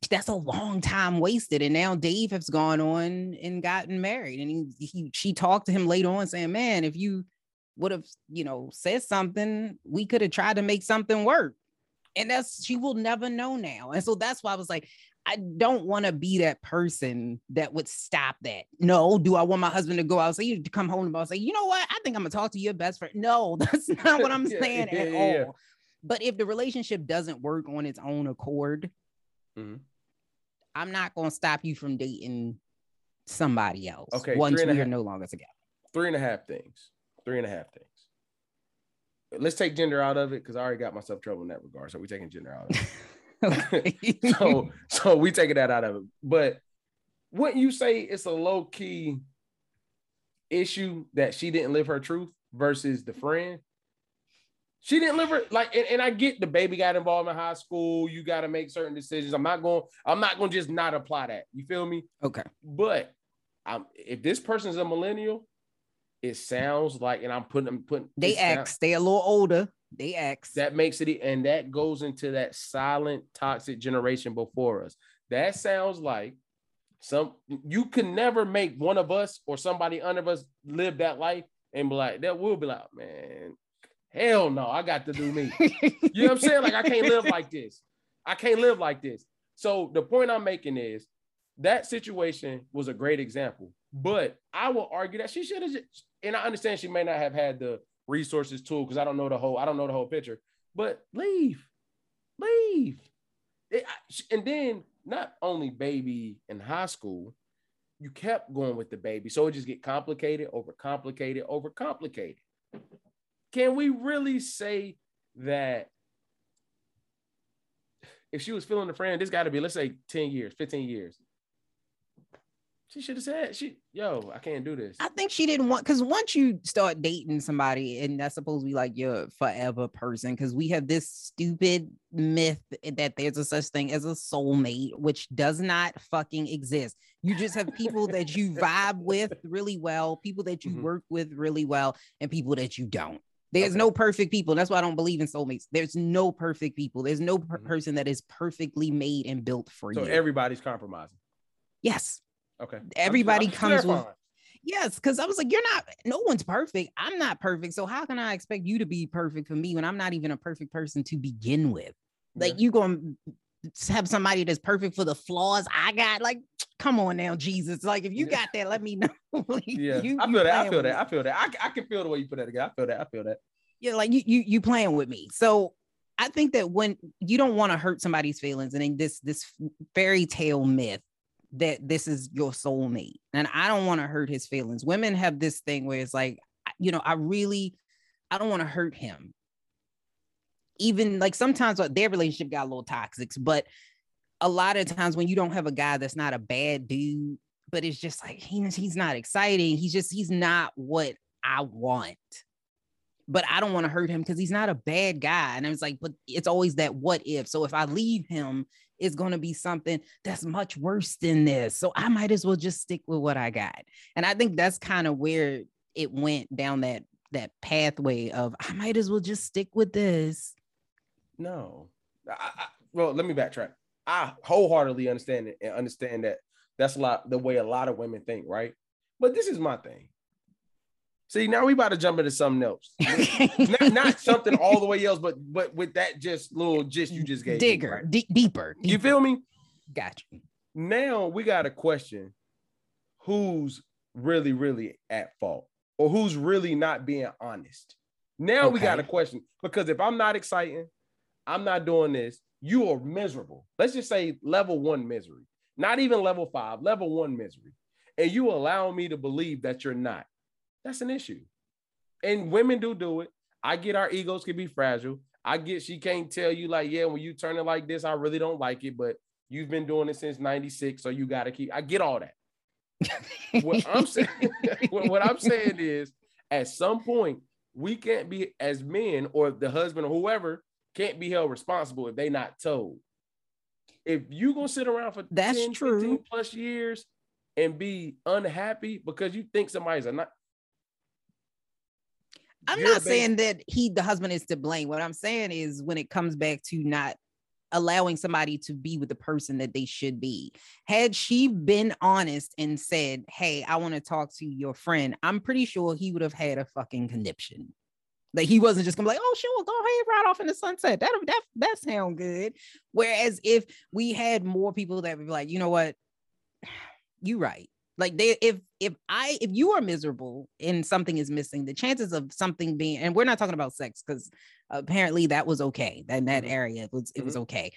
that's a long time wasted. And now Dave has gone on and gotten married. And he, he she talked to him later on saying, Man, if you would have, you know, said something, we could have tried to make something work. And that's she will never know now. And so that's why I was like, I don't want to be that person that would stop that. No, do I want my husband to go out? Say you come home and say, you know what? I think I'm gonna talk to your best friend. No, <laughs> that's not what I'm <laughs> Yeah, saying yeah, at yeah, all. But if the relationship doesn't work on its own accord, Mhm. I'm not gonna stop you from dating somebody else. Okay, once three and a we are half- no longer together. Three and a half things. Three and a half things. Let's take gender out of it because I already got myself trouble in that regard. So we're taking gender out of it. <laughs> <laughs> So so we taking that out of it. But wouldn't you say it's a low key issue that she didn't live her truth versus the friend? She didn't live her like, and, and I get the baby got involved in high school. You got to make certain decisions. I'm not going. I'm not going to just not apply that. You feel me? okay. But um, if this person's a millennial, it sounds like, and I'm putting, I'm putting They it sound- they a little older. They ex. that makes it, and that goes into that silent, toxic generation before us. That sounds like some you can never make one of us or somebody under us live that life and be like, that will be like, man, hell no, I got to do me. <laughs> You know what I'm saying? Like I can't live like this. I can't live like this. So the point I'm making is that situation was a great example. But I will argue that she should have just, and I understand she may not have had the resources to because I don't know the whole, I don't know the whole picture. But leave, leave. It- I- and then not only baby in high school, you kept going with the baby. So it just get complicated, over complicated, over complicated. Can we really say that if she was feeling the friend, this got to be, let's say 10 years, 15 years. She should have said, she, yo, I can't do this. I think she didn't want because once you start dating somebody, and that's supposed to be like your forever person, because we have this stupid myth that there's a such thing as a soulmate, which does not fucking exist. You just have people that you <laughs> vibe with really well, people that you Mhm. work with really well, and people that you don't. There's Okay. no perfect people. That's why I don't believe in soulmates. There's no perfect people. There's no per- Mhm. person that is perfectly made and built for so you. So everybody's compromising. yes. Okay. I'm Everybody I'm just comes with. Yes, because I was like, you're not, no one's perfect. I'm not perfect. So how can I expect you to be perfect for me when I'm not even a perfect person to begin with? Like Yeah. you gonna have somebody that's perfect for the flaws I got. Like, come on now, Jesus. Like, if you Yeah. got that, let me <laughs> know. Like, Yeah, you- I feel that. I feel that. I feel that. I, I can feel the way you put that together. I feel that. I feel that. Yeah, like you you you playing with me. So I think that when you don't want to hurt somebody's feelings, and in this this fairy tale myth that this is your soulmate, and I don't want to hurt his feelings. Women have this thing where it's like, you know, I really, I don't want to hurt him. Even like sometimes their relationship got a little toxic, but a lot of times when you don't have a guy that's not a bad dude, but it's just like he, he's not exciting. He's just he's not what I want but I don't want to hurt him because he's not a bad guy. And I was like, but it's always that what if. So if I leave him, it's going to be something that's much worse than this. So I might as well just stick with what I got. And I think that's kind of where it went down that that pathway of I might as well just stick with this. No. I, I, well, let me backtrack. I wholeheartedly understand it and understand that that's a lot the way a lot of women think, right? But this is my thing. See, now we about to jump into something else. <laughs> not, not something all the way else, but but with that just little gist you just gave. me, right? de- deeper, You feel me? Gotcha. Now we got a question who's really, really at fault or who's really not being honest. Now we got a question because if I'm not exciting, I'm not doing this, you are miserable. Let's just say level one misery, not even level five, level one misery. And you allow me to believe that you're not. That's an issue. And women do do it. I get our egos can be fragile. I get she can't tell you, like, yeah, when you turn it like this, I really don't like it, but you've been doing it since 96, so you got to keep. I get all that. <laughs> What I'm saying, <laughs> what, I'm saying is, at some point, we can't be as men or the husband or whoever can't be held responsible if they not told. If you gonna sit around for That's 10, true. 15 plus years and be unhappy because you think somebody's a not. I'm You're not saying that he, the husband, is to blame. What I'm saying is when it comes back to not allowing somebody to be with the person that they should be. Had she been honest and said, Hey, I want to talk to your friend, I'm pretty sure he would have had a fucking conniption. Like he wasn't just gonna be like, oh, sure, go ahead, ride off in the sunset. That that that sound good. Whereas if we had more people that would be like, you know what, <sighs> you right. Like they, if if I if you are miserable and something is missing, the chances of something being and we're not talking about sex because apparently that was okay. That in that Mhm. area it was it was okay.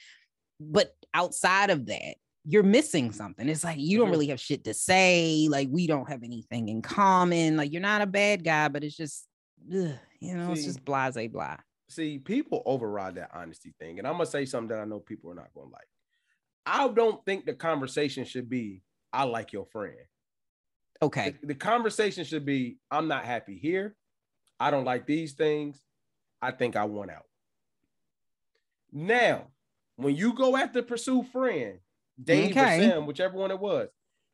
But outside of that, you're missing something. It's like you don't Mhm. really have shit to say. Like we don't have anything in common. Like you're not a bad guy, but it's just ugh, you know, it's just blase blah. see, people override that honesty thing. And I'm gonna say something that I know people are not gonna like. I don't think the conversation should be, I like your friend. Okay. The, the conversation should be, I'm not happy here. I don't like these things. I think I want out. Now, when you go after pursue friend, Dave Okay. or Sam, whichever one it was,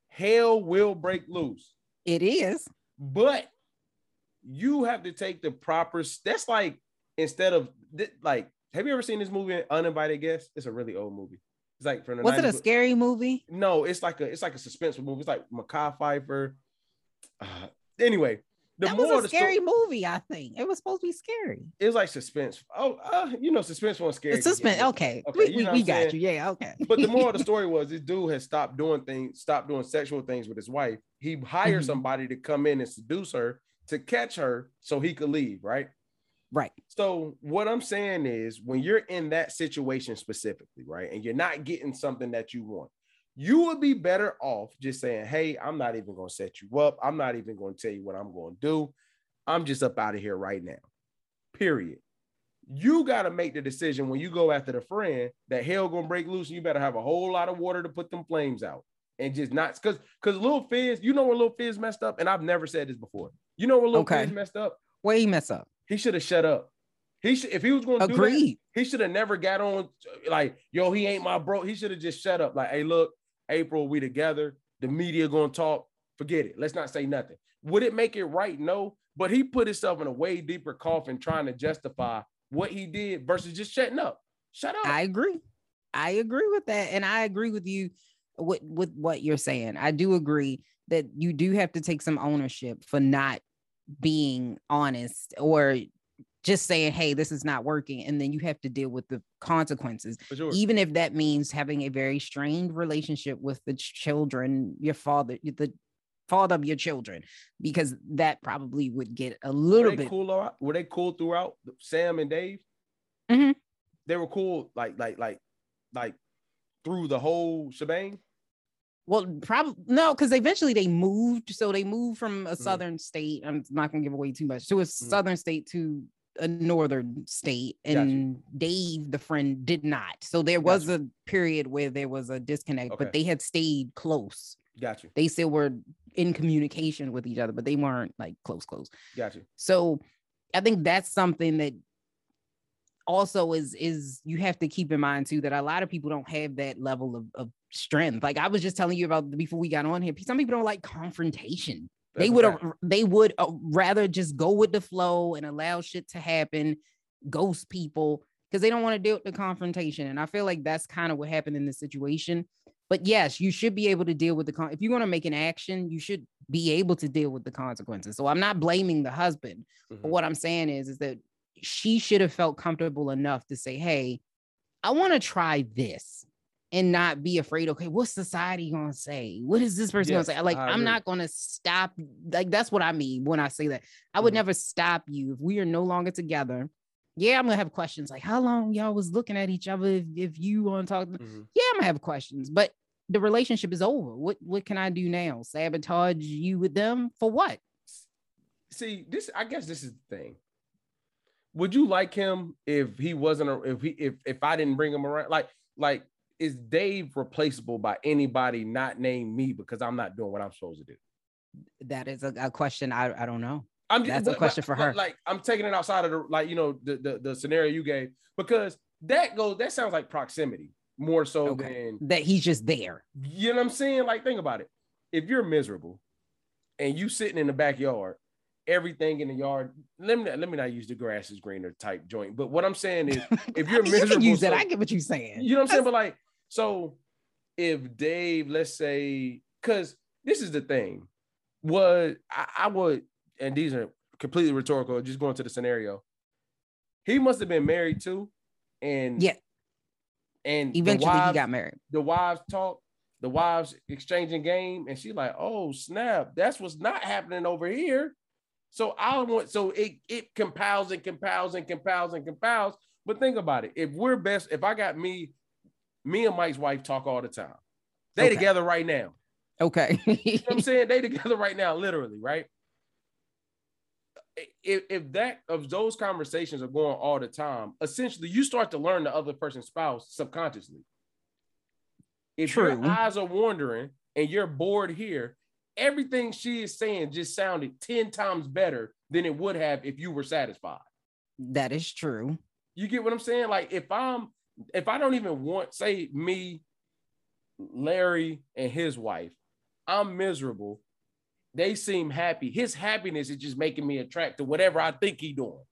hell will break loose. It is. But you have to take the proper. That's like instead of like, have you ever seen this movie Uninvited Guest? It's a really old movie. It's like from the Was it a scary movie? No, it's like a it's like a suspense movie. It's like Makai Pfeiffer. Uh, anyway, the that more was the a scary story, movie. I think it was supposed to be scary. it was like suspense. Oh, uh, you know, suspense was scary. It's suspense. Okay, Okay, we, you we, know what we got you. Yeah, okay. But the moral of the <laughs> story was this dude has stopped doing things, stopped doing sexual things with his wife. He hired Mhm. somebody to come in and seduce her to catch her so he could leave, right? Right. So what I'm saying is when you're in that situation specifically, right, and you're not getting something that you want, you would be better off just saying, Hey, I'm not even gonna set you up, I'm not even gonna tell you what I'm gonna do. I'm just up out of here right now. Period. You got to make the decision when you go after the friend that hell gonna break loose, and you better have a whole lot of water to put them flames out, and just not because because Lil Fizz, you know where Lil Fizz messed up, and I've never said this before. You know where little Okay. Fizz messed up? Where he messed up? He should have shut up. He should if he was going to do that, he should have never got on like, yo, he ain't my bro. He should have just shut up. Like, hey, look, April, we together. The media gonna talk. Forget it. Let's not say nothing. Would it make it right? No. But he put himself in a way deeper coffin trying to justify what he did versus just shutting up. Shut up. I agree. I agree with that, and I agree with you with with what you're saying. I do agree that you do have to take some ownership for not being honest or just saying, "Hey, this is not working," and then you have to deal with the consequences. Sure. even if that means having a very strained relationship with the children, your father, the father of your children, because that probably would get a little they bit. cool? Were they cool throughout? Sam and Dave. Mhm. They were cool, like, like, like, like through the whole shebang. Well, probably no, because eventually they moved. So they moved from a mm. southern state. I'm not gonna give away too much to a mm. southern state to a northern state, Gotcha. and Dave, the friend, did not. So there was a period where there was a disconnect, Okay. but they had stayed close. gotcha. They still were in communication with each other, but they weren't like close, close. gotcha. So I think that's something that also is is you have to keep in mind too that a lot of people don't have that level of, of strength. Like I was just telling you about before we got on here, some people don't like confrontation. That's they would they would uh, rather just go with the flow and allow shit to happen, ghost people because they don't want to deal with the confrontation. And I feel like that's kind of what happened in this situation. But yes, you should be able to deal with the con- if you want to make an action, you should be able to deal with the consequences. So I'm not blaming the husband, but Mhm. what I'm saying is is that she should have felt comfortable enough to say, "Hey, I want to try this." And not be afraid, okay, what's society gonna say? What is this person Yes, gonna say? Like, I I'm not gonna stop. Like, that's what I mean when I say that. I would Mhm. never stop you if we are no longer together. Yeah, I'm gonna have questions like how long y'all was looking at each other if, if you want to talk. Mhm. Yeah, I'm gonna have questions, but the relationship is over. What what can I do now? Sabotage you with them for what? See, this I guess this is the thing. Would you like him if he wasn't a, if he if if I didn't bring him around? Like like is Dave replaceable by anybody not named me because I'm not doing what I'm supposed to do? That is a, a question I, I don't know. I'm That's a question for her. Like I'm taking it outside of the like you know the the, the scenario you gave because that goes that sounds like proximity more so Okay. than That he's just there. you know what I'm saying? Like, think about it. If you're miserable and you sitting in the backyard, everything in the yard, let me not, let me not use the grass is greener type joint. But what I'm saying is, <laughs> if you're I mean, you miserable, use that. so- I get what you're saying. you know what I'm saying? But like, so if Dave, let's say, because this is the thing, was I, I would, and these are completely rhetorical, just going to the scenario. He must have been married too, and Yeah. and Eventually, he got married. the wives talk, the wives exchanging game, and she like, oh snap, that's what's not happening over here. So I want so it it compiles and compiles and compiles and compiles. But think about it. If we're best, if I got me, me and Mike's wife talk all the time. They Okay. together right now. Okay. You know what I'm saying? They together right now, literally, right? If, if that of those conversations are going all the time, essentially you start to learn the other person's spouse subconsciously. If your eyes are wandering and you're bored here, everything she is saying just sounded 10 times better than it would have if you were satisfied. that is true. You get what I'm saying? Like if I'm if I don't even want, say me, Larry, and his wife, I'm miserable. They seem happy. His happiness is just making me attract to whatever I think he doing.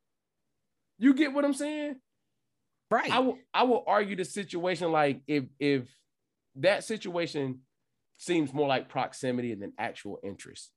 You get what I'm saying? Right. I will I will argue the situation like if if that situation seems more like proximity than actual interest.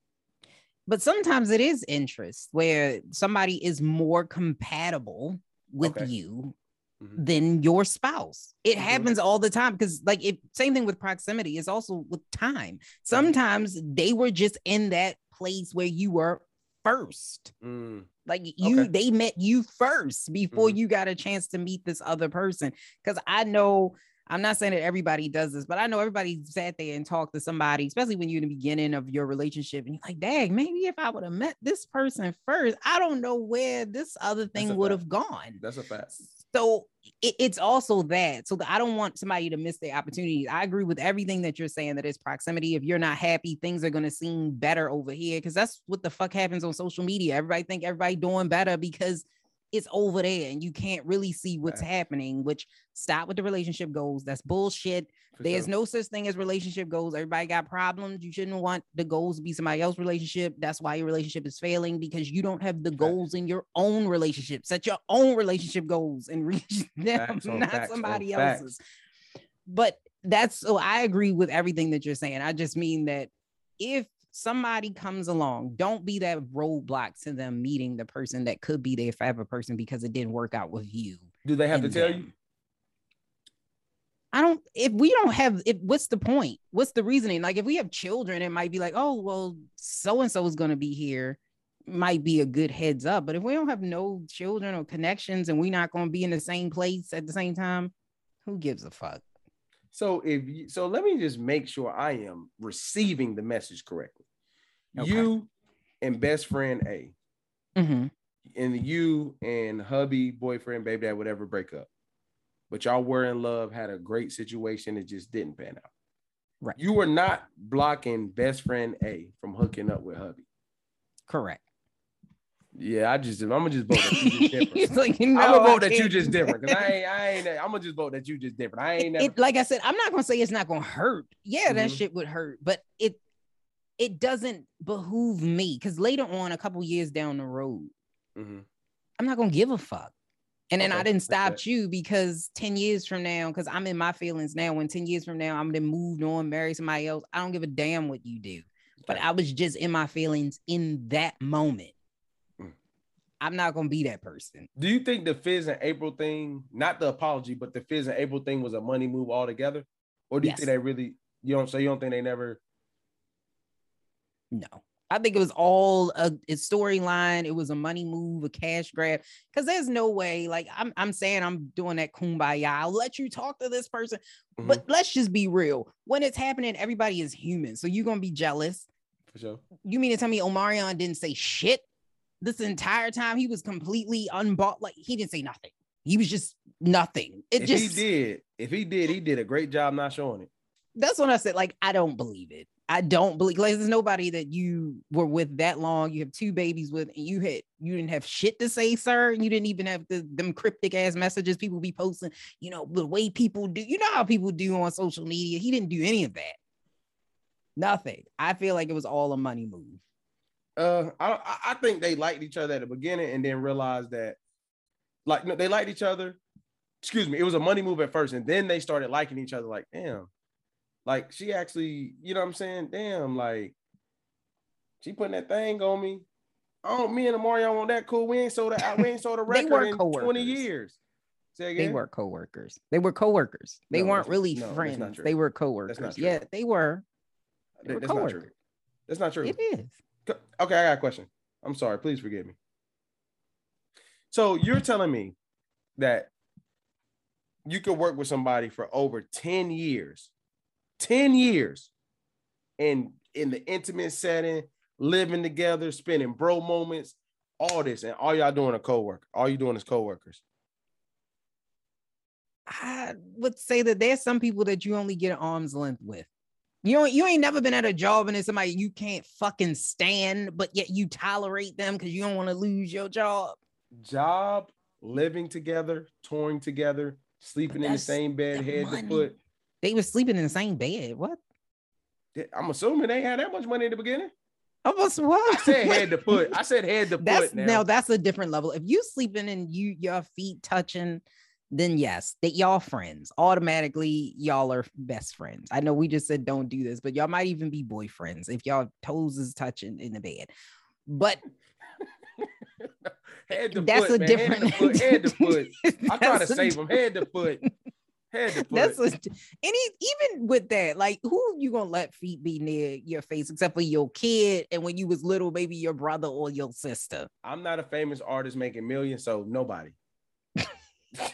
but sometimes it is interest where somebody is more compatible with Okay. you Mhm. than your spouse. It Mhm. happens all the time because, like, it same thing with proximity is also with time. Sometimes they were just in that place where you were first. Mm, Like you, Okay. they met you first before Mhm. you got a chance to meet this other person. Because I know, I'm not saying that everybody does this, but I know everybody sat there and talked to somebody, especially when you're in the beginning of your relationship, and you're like, "Dang, maybe if I would have met this person first, I don't know where this other thing would have gone." that's a fact. So it- it's also that. So that I don't want somebody to miss their opportunities. I agree with everything that you're saying. That it's proximity. If you're not happy, things are gonna seem better over here because that's what the fuck happens on social media. Everybody think everybody doing better because it's over there and you can't really see what's Facts. happening. Which stop with the relationship goals. That's bullshit. for There's sure. no such thing as relationship goals. Everybody got problems. You shouldn't want the goals to be somebody else's relationship. That's why your relationship is failing because you don't have the Facts. goals in your own relationship. Set your own relationship goals and <laughs> reach them, Facts not facts somebody facts. else's. But that's so I agree with everything that you're saying. I just mean that if somebody comes along, don't be that roadblock to them meeting the person that could be their forever person because it didn't work out with you. Do they have to tell them. you? I don't if we don't have if what's the point? What's the reasoning? Like if we have children, it might be like, oh well, so and so is gonna be here. Might be a good heads up. But if we don't have no children or connections and we're not gonna be in the same place at the same time, who gives a fuck? So if you, so, let me just make sure I am receiving the message correctly. Okay. You and best friend A, Mhm. and you and hubby, boyfriend, baby dad, whatever, break up. But y'all were in love, had a great situation, it just didn't pan out. Right. You were not blocking best friend A from hooking up with hubby. Correct. Yeah, I just I'm gonna just vote that you just <laughs> different. Like, I'm gonna vote that you just different because. I ain't I ain't I'm gonna just vote that you just different. I ain't never it, like I said, I'm not gonna say it's not gonna hurt. Yeah, that Mhm. shit would hurt, but it it doesn't behoove me because later on, a couple years down the road, Mhm. I'm not gonna give a fuck. And then I didn't stop fair. you because 10 years from now, because I'm in my feelings now. When 10 years from now, I'm then moved on, marry somebody else. I don't give a damn what you do. But I was just in my feelings in that moment. I'm not gonna be that person. Do you think the Fizz and April thing, not the apology, but the Fizz and April thing was a money move altogether? Or do you Yes. think they really you don't so you don't think they never No. I think it was all a, a storyline. It was a money move, a cash grab. Because there's no way, like I'm, I'm saying, I'm doing that kumbaya. I'll let you talk to this person, Mhm. but let's just be real. When it's happening, everybody is human, so you're gonna be jealous. for sure? You mean to tell me Omarion didn't say shit this entire time? He was completely unbought. Like he didn't say nothing. He was just nothing. It if just he did, if he did, he did a great job not showing it. that's what I said. Like, I don't believe it. I don't believe like there's nobody that you were with that long. You have two babies with, and you had you didn't have shit to say, sir. And you didn't even have the them cryptic ass messages people be posting. You know the way people do. You know how people do on social media. He didn't do any of that. Nothing. I feel like it was all a money move. Uh, I I- think they liked each other at the beginning and then realized that, like, no, they liked each other. Excuse me, it was a money move at first, and then they started liking each other. Like, damn, like she actually, you know what I'm saying? Damn, like she putting that thing on me. I don't. Me and Mario on that cool. We ain't sold a we ain't sold a <laughs> record in twenty years. Say They were coworkers. They were coworkers. They No, weren't really no, friends. They were coworkers. Yeah, they were. They were That's not true. That's not true. It is. Okay, I got a question. I'm sorry. Please forgive me. So you're telling me that you could work with somebody for over 10 years, 10 years, and in the intimate setting, living together, spending bro moments, all this, and all y'all doing a co-worker. All you doing is co-workers. I would say that there's some people that you only get arm's length with. You ain't, you ain't never been at a job and it's somebody you can't fucking stand, but yet you tolerate them because you don't want to lose your job. Job, living together, touring together, sleeping in the same bed, head to foot. They were sleeping in the same bed. What? I'm assuming they had that much money in the beginning. Almost what? I said <laughs> head to foot. I said head to That's foot. Now. now that's a different level. If you sleeping and you your feet touching, then yes, that y'all friends. Automatically, y'all are best friends. I know we just said don't do this, but y'all might even be boyfriends if y'all toes is touching in the bed. But <laughs> head to that's foot, a man. different head to foot. Head to foot. <laughs> I'm trying to save them. Head to foot. <laughs> Head to foot. That's a, any even with that, like who you gonna let feet be near your face except for your kid and when you was little, maybe your brother or your sister. I'm not a famous artist making millions, so nobody.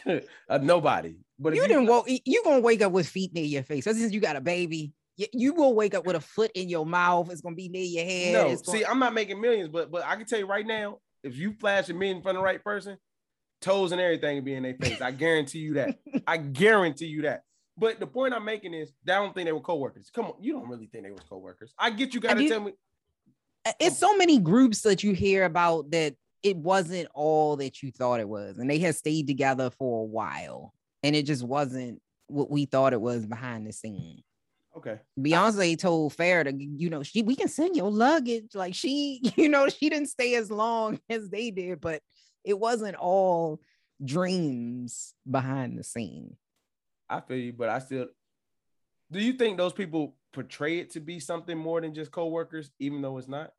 <laughs> uh, nobody. But you didn't woke you gonna wake up with feet near your face. That's since you got a baby. You, you will wake up with a foot in your mouth. It's gonna be near your head. No, gonna- see, I'm not making millions, but but I can tell you right now, if you flash a million in front of the right person, toes and everything will be in their face. I guarantee you that. <laughs> I guarantee you that. But the point I'm making is I don't think they were coworkers. Come on, you don't really think they was coworkers. I get you got to tell me. it's so many groups that you hear about that it wasn't all that you thought it was, and they had stayed together for a while, and it just wasn't what we thought it was behind the scene. Okay. Beyonce told Fair to, you know, she we can send your luggage. Like she, <laughs> you know, she didn't stay as long <laughs> as they did, but it wasn't all dreams behind the scene. I feel you, but I still do you think those people portray it to be something more than just coworkers, even though it's not?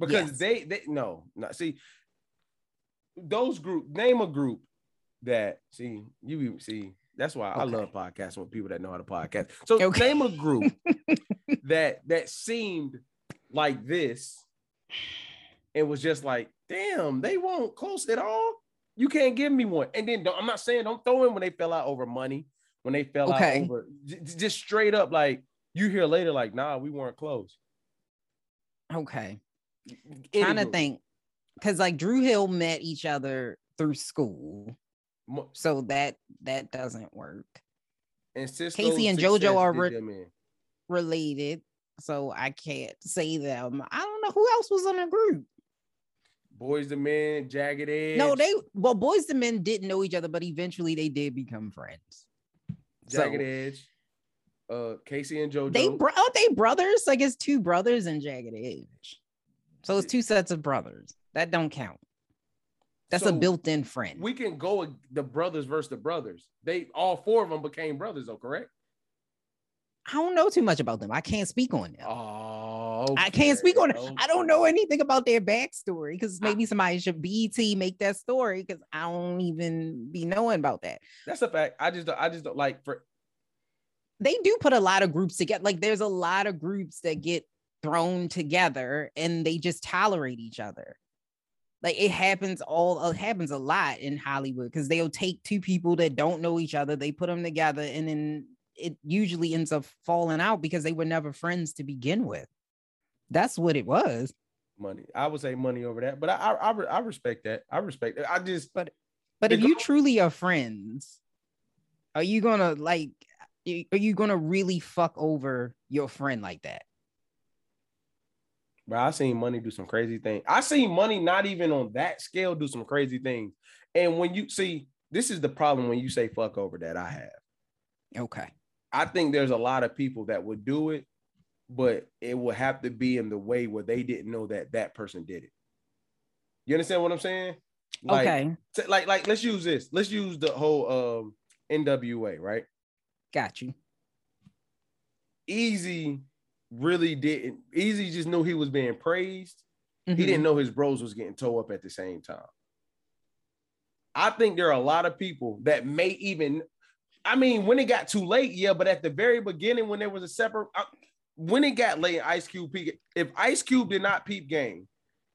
Because Yes. they they no, not see those group name a group that see you see that's why I love podcasting with people that know how to podcast. So Okay. name a group <laughs> that that seemed like this and was just like, damn, they won't close at all. You can't give me one. And then I'm not saying don't throw in when they fell out over money, when they fell Okay. out over just straight up like you hear later, like, nah, we weren't close. Okay. Trying to think. Cause like Dru Hill met each other through school. So that that doesn't work. And Sisqó K-Ci and JoJo are re- Related. So I can't say them. I don't know who else was in the group. Boys the Men, Jagged Edge. No, they well, boys and men didn't know each other, but eventually they did become friends. Jagged so- Edge, uh, K-Ci and JoJo. They bro- they brothers? I guess two brothers and Jagged Edge. So it's two sets of brothers. That don't count. That's a built-in friend. we can go the brothers versus the brothers. They all four of them became brothers, though, correct? I don't know too much about them. I can't speak on them. Oh, I can't speak on it. okay, I don't know anything about their backstory because maybe somebody should BT make that story because I don't even be knowing about that. That's a fact. I just, I just don't like for They do put a lot of groups together. Like there's a lot of groups that get thrown together and they just tolerate each other. Like it happens all it happens a lot in Hollywood because they'll take two people that don't know each other, they put them together, and then it usually ends up falling out because they were never friends to begin with. That's what it was. money. I would say money over that, but I, I, I, respect that. I respect it. I just, But but if you truly are friends, are you gonna like? Are you gonna really fuck over your friend like that? Bro, I seen money do some crazy things. I seen money not even on that scale do some crazy things. And when you see, this is the problem when you say fuck over that I have. Okay. I think there's a lot of people that would do it, but it would have to be in the way where they didn't know that that person did it. You understand what I'm saying? Like, okay. t- like, like, let's use this. Let's use the whole um NWA, right? Got you. Eazy really didn't. Eazy just knew he was being praised. Mhm. He didn't know his bros was getting towed up at the same time. I think there are a lot of people that may even. I mean, when it got too late, yeah, but at the very beginning, when there was a separate, uh, when it got late, Ice Cube peak. If Ice Cube did not peep game,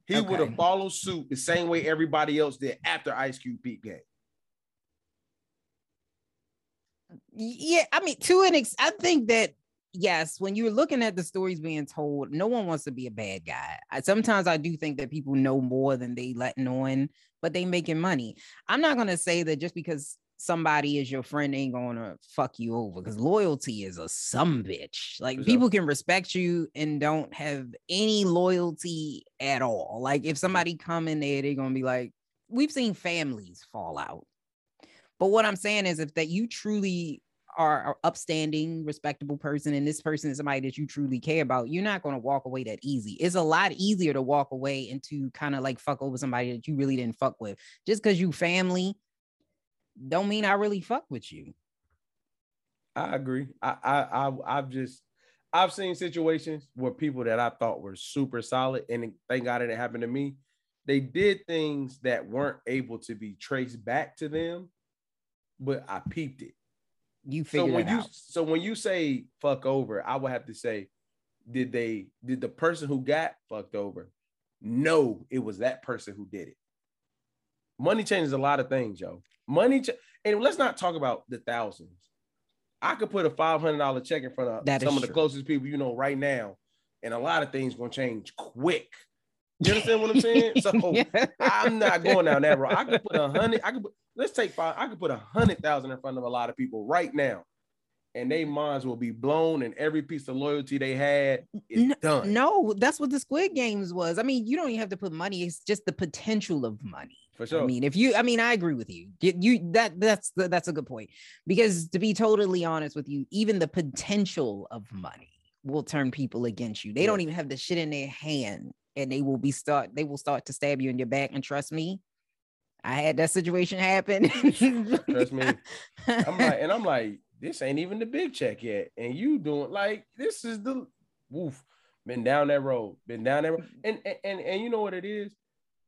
he would have followed suit the same way everybody else did after Ice Cube peep game. Yeah, I mean, to an ex, I think that yes, when you're looking at the stories being told, no one wants to be a bad guy. I, sometimes I do think that people know more than they letting on, but they making money. I'm not gonna say that just because somebody is your friend ain't gonna fuck you over because loyalty is a some bitch. Like sure. people can respect you and don't have any loyalty at all. Like if mm-hmm. somebody come in there, they're gonna be like, we've seen families fall out. But what I'm saying is, if that you truly are an upstanding, respectable person, and this person is somebody that you truly care about, you're not going to walk away that easy. It's a lot easier to walk away and to kind of like fuck over somebody that you really didn't fuck with. Just because you family, don't mean I really fuck with you. I agree. I, I, I, I've just, I've seen situations where people that I thought were super solid, and thank God it didn't happen to me. They did things that weren't able to be traced back to them, but I peeped it. You So when you, out. so when you say fuck over, I would have to say, did they, did the person who got fucked over know it was that person who did it? Money changes a lot of things, yo. Money, ch- and let's not talk about the thousands. I could put a five hundred dollar check in front of That some of the true. closest people you know right now, and a lot of things gonna change quick. You understand what I'm saying? So <laughs> Yeah. I'm not going down that road. I could put a hundred. I could put. Let's take five. I could put a hundred thousand in front of a lot of people right now, and their minds will be blown, and every piece of loyalty they had is N- done. No, that's what the Squid Games was. I mean, you don't even have to put money. It's just the potential of money. for sure. I mean, if you, I mean, I agree with you. You, you that that's that's a good point because to be totally honest with you, even the potential of money will turn people against you. They don't even have the shit in their hand, and they will be start. They will start to stab you in your back. And trust me, I had that situation happen. <laughs> Trust me. I'm <laughs> like, and I'm like, this ain't even the big check yet, and you doing like this is the woof. Been down that road, been down that road, mm. and and and, and you know what it is,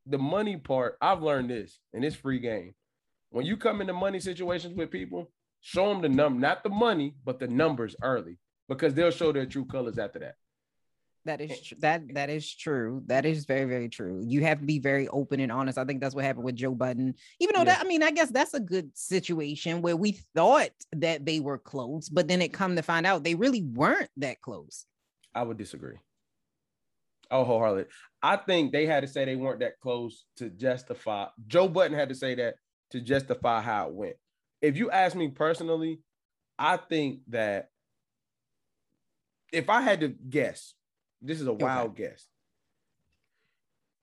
the money part. I've learned this, and it's free game. When you come into money situations with people, show them the num, not the money, but the numbers early, because they'll show their true colors after that. That is tr- that that is true. That is very very true. You have to be very open and honest. I think that's what happened with Joe Budden. Even though Yeah. that I mean, I guess that's a good situation where we thought that they were close, but then it come to find out they really weren't that close. I would disagree. Oh, wholeheartedly. I think they had to say they weren't that close to justify. Joe Budden had to say that to justify how it went. If you ask me personally, I think that if I had to guess, this is a wild guess.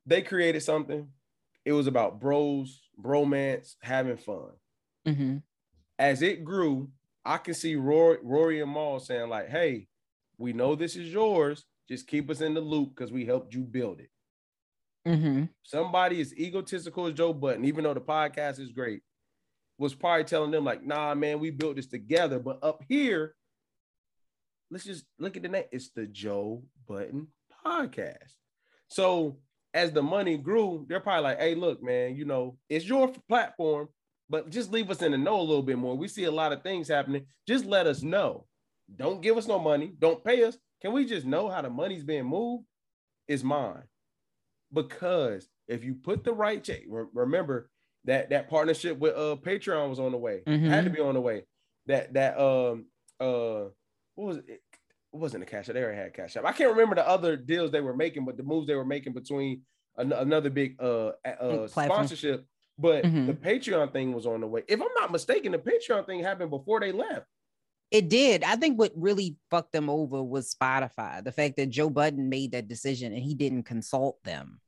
They created something. It was about bros, bromance, having fun. Mhm. As it grew, I can see Rory, Rory and Mal saying, like, hey, we know this is yours. Just keep us in the loop because we helped you build it. Mhm. Somebody as egotistical as Joe Budden, even though the podcast is great, was probably telling them, like, nah, man, we built this together. But up here, let's just look at the name. It's the Joe Budden podcast. So as the money grew, they're probably like, hey, look, man, you know, it's your platform, but just leave us in the know a little bit more. We see a lot of things happening. Just let us know. Don't give us no money. Don't pay us. Can we just know how the money's being moved? Is mine. Because if you put the right check, re- remember that that partnership with uh Patreon was on the way. Had to be on the way. That that um uh what was it? It wasn't a cash app. They already had cash app. I can't remember the other deals they were making, but the moves they were making between an- another big uh, uh sponsorship. But Mhm. the Patreon thing was on the way. If I'm not mistaken, the Patreon thing happened before they left. It did. I think what really fucked them over was Spotify. The fact that Joe Budden made that decision and he didn't consult them.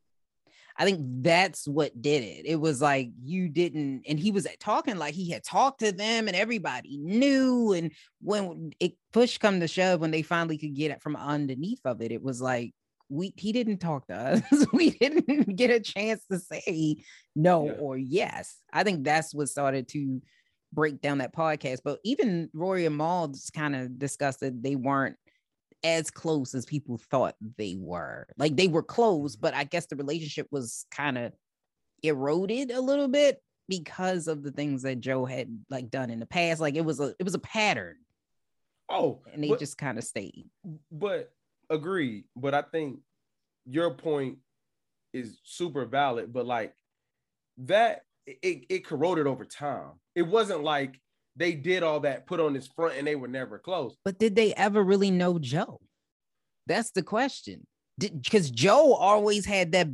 I think that's what did it. It was like you didn't, and he was talking like he had talked to them and everybody knew. And when it push come to shove, when they finally could get it from underneath of it, it was like we he didn't talk to us. <laughs> we didn't get a chance to say no Yeah. or yes. I think that's what started to break down that podcast. But even Rory and Mal just kind of discussed that they weren't as close as people thought they were. Like they were close, mm-hmm. but I guess the relationship was kind of eroded a little bit because of the things that Joe had like done in the past. Like it was a it was a pattern, Oh, and they but- just kind of stayed. but agreed. But I think your point is super valid. But like that, it, it corroded over time. It wasn't like they did all that, put on this front, and they were never close. But did they ever really know Joe? That's the question. Because Joe always had that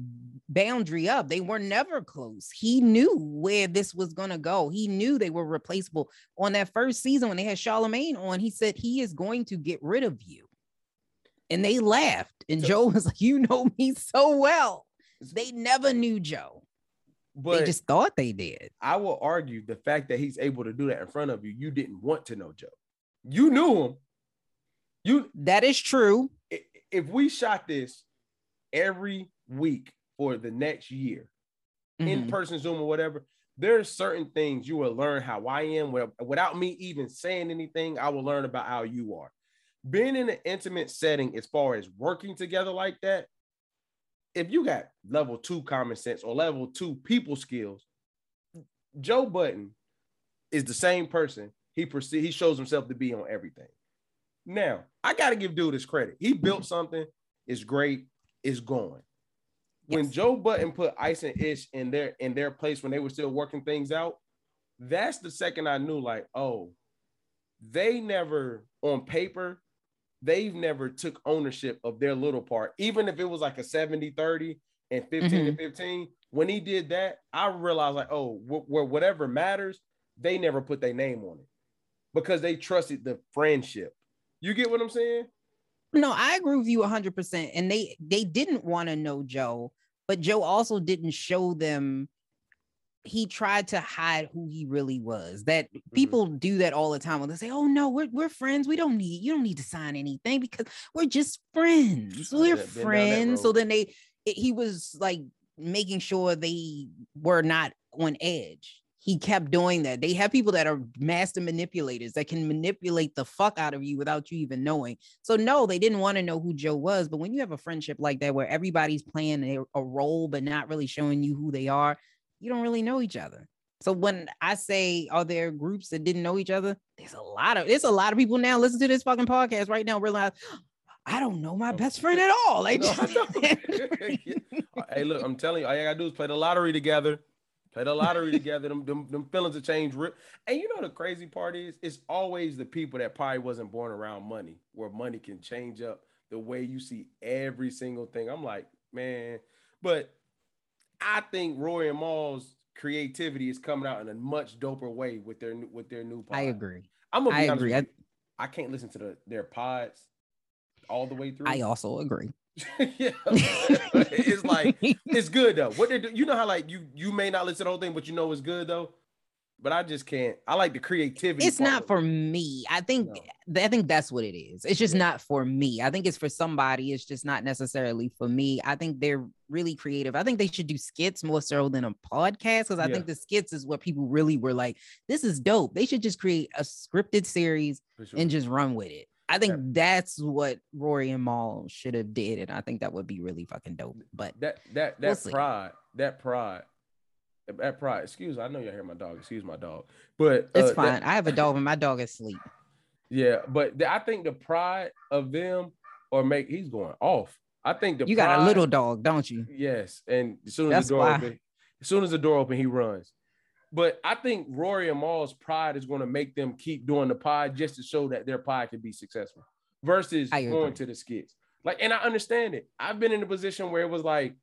boundary up. They were never close. He knew where this was going to go. He knew they were replaceable. On that first season, when they had Charlemagne on, he said, He is going to get rid of you. And they laughed. And So- Joe <laughs> was like, You know me so well. They never knew Joe. But they just thought they did. I will argue the fact that he's able to do that in front of you, you didn't want to know Joe. You knew him. You That is true. if we shot this every week for the next year, in Mhm. person Zoom or whatever, there's certain things you will learn how I am wi- without me even saying anything. I will learn about how you are. Being in an intimate setting, as far as working together like that, if you got level two common sense or level two people skills, Joe Budden is the same person. He perce- he shows himself to be on everything. Now, I got to give dude his credit. He built something. It's great. It's going. When Joe Budden put Ice and Ish in their in their place when they were still working things out, that's the second I knew like, oh, they never on paper, they've never took ownership of their little part. Even if it was like a 70-30 and 15 to mm-hmm. 15, when he did that, I realized like, oh, wh- where whatever matters, they never put their name on it because they trusted the friendship. You get what I'm saying? No, I agree with you 100%. And they they didn't want to know Joe, but Joe also didn't show them he tried to hide who he really was. That mm-hmm. people do that all the time when they say, "Oh no, we're we're friends. We don't need you don't need to sign anything because we're just friends. We're that friends." So then they it- he was like making sure they were not on edge. He kept doing that. They have people that are master manipulators that can manipulate the fuck out of you without you even knowing. So no, they didn't want to know who Joe was. But when you have a friendship like that where everybody's playing a, a role but not really showing you who they are, you don't really know each other. So when I say are there groups that didn't know each other, there's a lot of there's a lot of people now listen to this fucking podcast right now realize <gasps> I don't know my oh. best friend at all. Like <laughs> No, I <laughs> <laughs> hey, look, I'm telling you, all you gotta do is play the lottery together. Play the lottery together. Them, them, them feelings will change. And you know the crazy part is, it's always the people that probably wasn't born around money, where money can change up the way you see every single thing. I'm like, man, but I think Roy and Mal's creativity is coming out in a much doper way with their new- with their new. Pod. I agree. I'm gonna be I honest agree. I. I can't listen to the, their pods all the way through. I also agree. <laughs> yeah, <laughs> it's like it's good though. What they do, you know how like you you may not listen to the whole thing, but you know it's good though. But I just can't. I like the creativity. it's not for it. me. I think No. I think that's what it is. It's just Yeah. not for me. I think it's for somebody. It's just not necessarily for me. I think they're really creative. I think they should do skits more so than a podcast because I Yeah. think the skits is what people really were like, this is dope. They should just create a scripted series sure. and just run with it. I think Yeah. that's what Rory and Mal should have did, and I think that would be really fucking dope. But that that that We'll see. pride, that pride, that pride. Excuse, I know y'all hear my dog. Excuse my dog, but it's uh, fine. that- I have a dog, and my dog is asleep. yeah, but the- I think the pride of them or make he's going off. I think the You got a little dog, don't you? Yes, and as soon as That's the door why. open, as soon as the door open, he runs. But I think Rory and Mal's pride is going to make them keep doing the pod just to show that their pod can be successful versus going to the skits. Like, and I understand it. I've been in a position where it was like,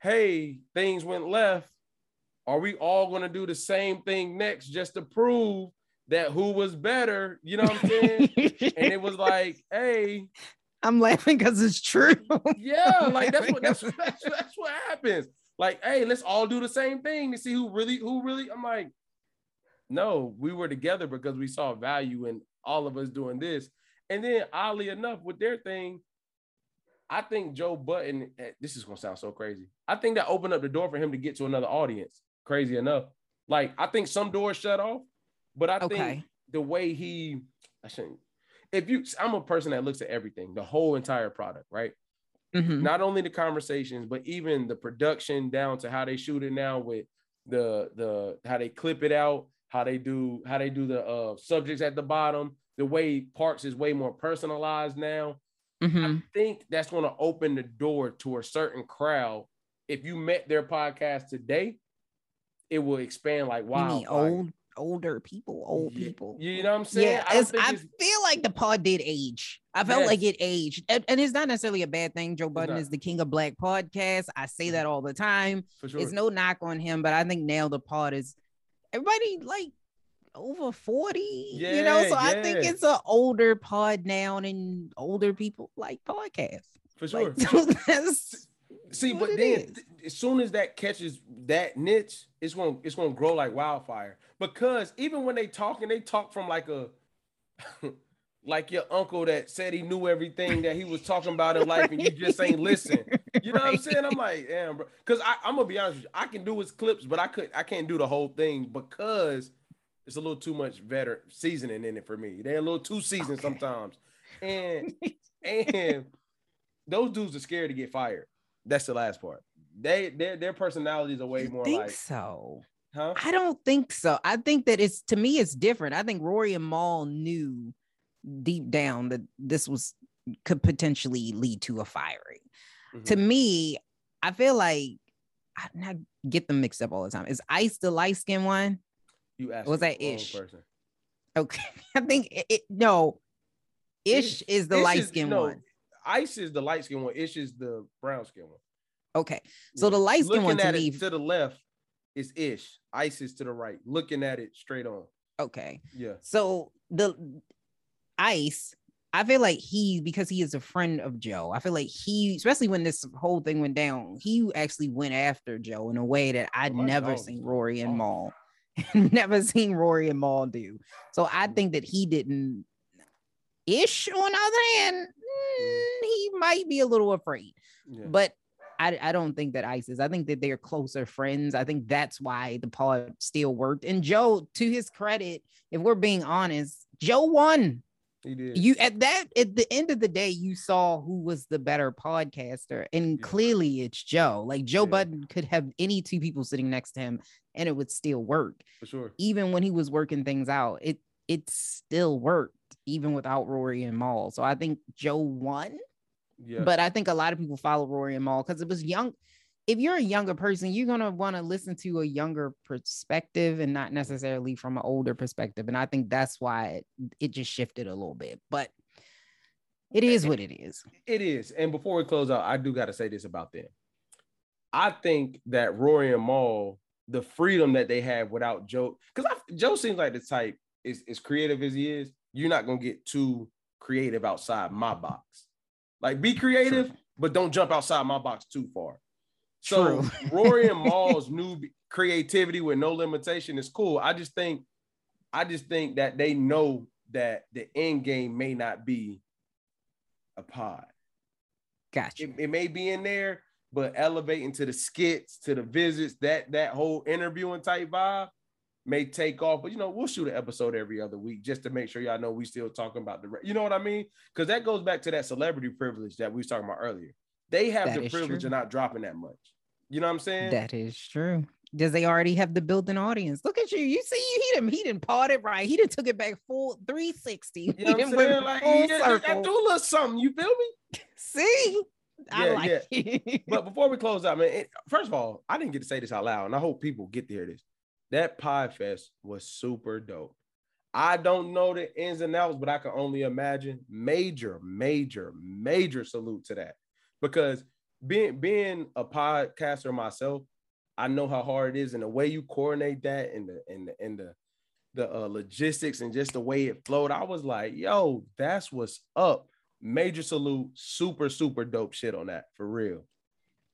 hey, things went left. Are we all going to do the same thing next just to prove that who was better? You know what I'm saying? <laughs> and it was like, hey, I'm laughing because it's true. yeah, <laughs> like that's what that's, <laughs> that's that's what happens. Like, hey, let's all do the same thing to see who really who really. I'm like, no, we were together because we saw value in all of us doing this. And then, oddly enough, with their thing, I think Joe Budden. eh, This is gonna sound so crazy. I think that opened up the door for him to get to another audience. Crazy enough, like I think some doors shut off, but I think the way he, I shouldn't. If you, I'm a person that looks at everything, the whole entire product, right? Mhm. not only the conversations, but even the production down to how they shoot it now with the the how they clip it out, how they do how they do the uh subjects at the bottom, the way Parks is way more personalized now. Mhm. I think that's going to open the door to a certain crowd. If you met their podcast today, it will expand like wow. old, older people, old Yeah, people. You know what I'm saying? Yeah, I I feel like the pod did age. I felt Yes. like it aged, and, and it's not necessarily a bad thing. Joe Budden is the king of black podcasts. I say mm-hmm. that all the time. for sure. It's no knock on him, but I think now the pod is everybody like over 40, yeah, you know. Yeah, So I think it's an older pod now, and older people like podcasts. for sure. Like, <laughs> so that's See, but then th- as soon as that catches that niche, it's gonna it's gonna grow like wildfire. Because even when they talk and they talk from like a <laughs> like your uncle that said he knew everything that he was talking about in life, and you just ain't <laughs> listen. You know what I'm saying? I'm like, damn, bro. Because I'm gonna be honest with you, I can do his clips, but I could I can't do the whole thing because it's a little too much veteran seasoning in it for me. They're a little too seasoned Okay. sometimes, and <laughs> and those dudes are scared to get fired. That's the last part. They their their personalities are way You more think like, so? huh? I don't think so. I think that it's to me it's different. I think Rory and Mal knew deep down that this was could potentially lead to a firing. Mhm. To me, I feel like I, I get them mixed up all the time. Is Ice the light skin one? You asked was that Ish? person. Okay, <laughs> I think it, it- no. Ish Ish- is the light skin no, one. Ice is the light skin one. Ish is the brown skin one. Okay, so Yeah. the light skin one to at me. to the left is Ish. Ice is to the right. Looking at it straight on. Okay, Yeah. So the Ice, I feel like he because he is a friend of Joe. I feel like he, especially when this whole thing went down, he actually went after Joe in a way that I'd Oh never God. seen Rory and Oh. Mal, <laughs> never seen Rory and Mal do. So I Mm. think that he didn't. Ish, on the other hand, mm, he might be a little afraid, Yeah. but I, I don't think that ISIS. I think that they're closer friends. I think that's why the pod still worked. And Joe, to his credit, if we're being honest, Joe won. he did. You at that at the end of the day, you saw who was the better podcaster, and Yeah. clearly it's Joe. Like Joe Yeah. Budden could have any two people sitting next to him, and it would still work. for sure. Even when he was working things out, it it still worked, even without Rory and Mal. So I think Joe won. Yeah. But I think a lot of people follow Rory and Mal because it was young. If you're a younger person, you're gonna want to listen to a younger perspective and not necessarily from an older perspective. And I think that's why it, it just shifted a little bit. But it is what it is. It is. And before we close out, I do got to say this about them. I think that Rory and Mal, the freedom that they have without Joe, because Joe seems like the type is as creative as he is. You're not gonna get too creative outside my box. Like be creative, but don't jump outside my box too far. So True. <laughs> Rory and <laughs> Mal's new creativity with no limitation is cool. I just think, I just think that they know that the end game may not be a pod. Gotcha. It, it may be in there, but elevating to the skits, to the visits, that that whole interviewing type vibe may take off. But you know, we'll shoot an episode every other week just to make sure y'all know we still talking about the. re- You know what I mean? Because that goes back to that celebrity privilege that we was talking about earlier. They have That the privilege true. of not dropping that much. You know what I'm saying? That is true. Does they already have the built-in audience? Look at you. You see, he didn't he didn't part it right. He didn't took it back full 360. you know He <laughs> what I'm saying? Like, full yeah, yeah, circle. do a little something. You feel me? <laughs> See, I Yeah, like it. <laughs> But before we close out, man, it, first of all, I didn't get to say this out loud, and I hope people get to hear this. That Pie Fest was super dope. I don't know the ins and outs, but I can only imagine. Major, major, major salute to that. Because being being a podcaster myself, I know how hard it is, and the way you coordinate that, and the and the and the the uh, logistics, and just the way it flowed, I was like, "Yo, that's what's up." Major salute, super super dope shit on that for real.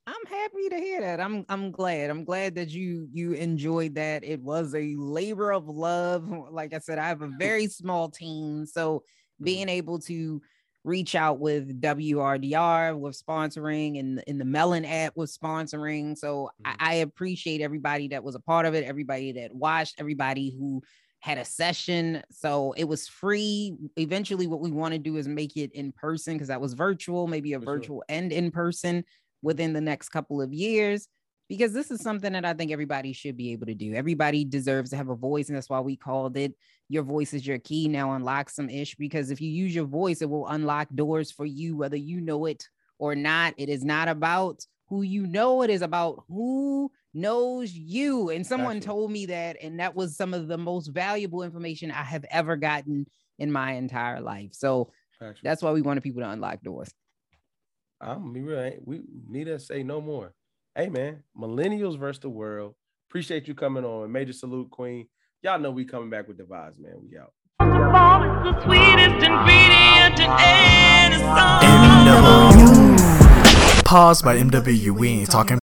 I'm happy to hear that. I'm I'm glad. I'm glad that you you enjoyed that. It was a labor of love. <laughs> Like I said, I have a <laughs> very small team, so Mm-hmm. being able to reach out with WRDR with sponsoring and in the Melon app with sponsoring. So I, Mhm. I appreciate everybody that was a part of it, everybody that watched, everybody who had a session. So it was free. Eventually, what we want to do is make it in person because that was virtual, maybe a For sure. virtual and in person within the next couple of years. Because this is something that I think everybody should be able to do. Everybody deserves to have a voice, and that's why we called it your voice is your key. Now unlock some ish because if you use your voice, it will unlock doors for you, whether you know it or not. It is not about who you know, it is about who knows you. And someone Gotcha. told me that, and that was some of the most valuable information I have ever gotten in my entire life. So Factual. that's why we wanted people to unlock doors. I'm gonna be real. We need to say no more. Hey man, millennials versus the world. Appreciate you coming on. Major salute, Queen. Y'all know we coming back with the vibes, man. We out. The sweetest ingredient in song. MW. Pause by MW. We ain't talking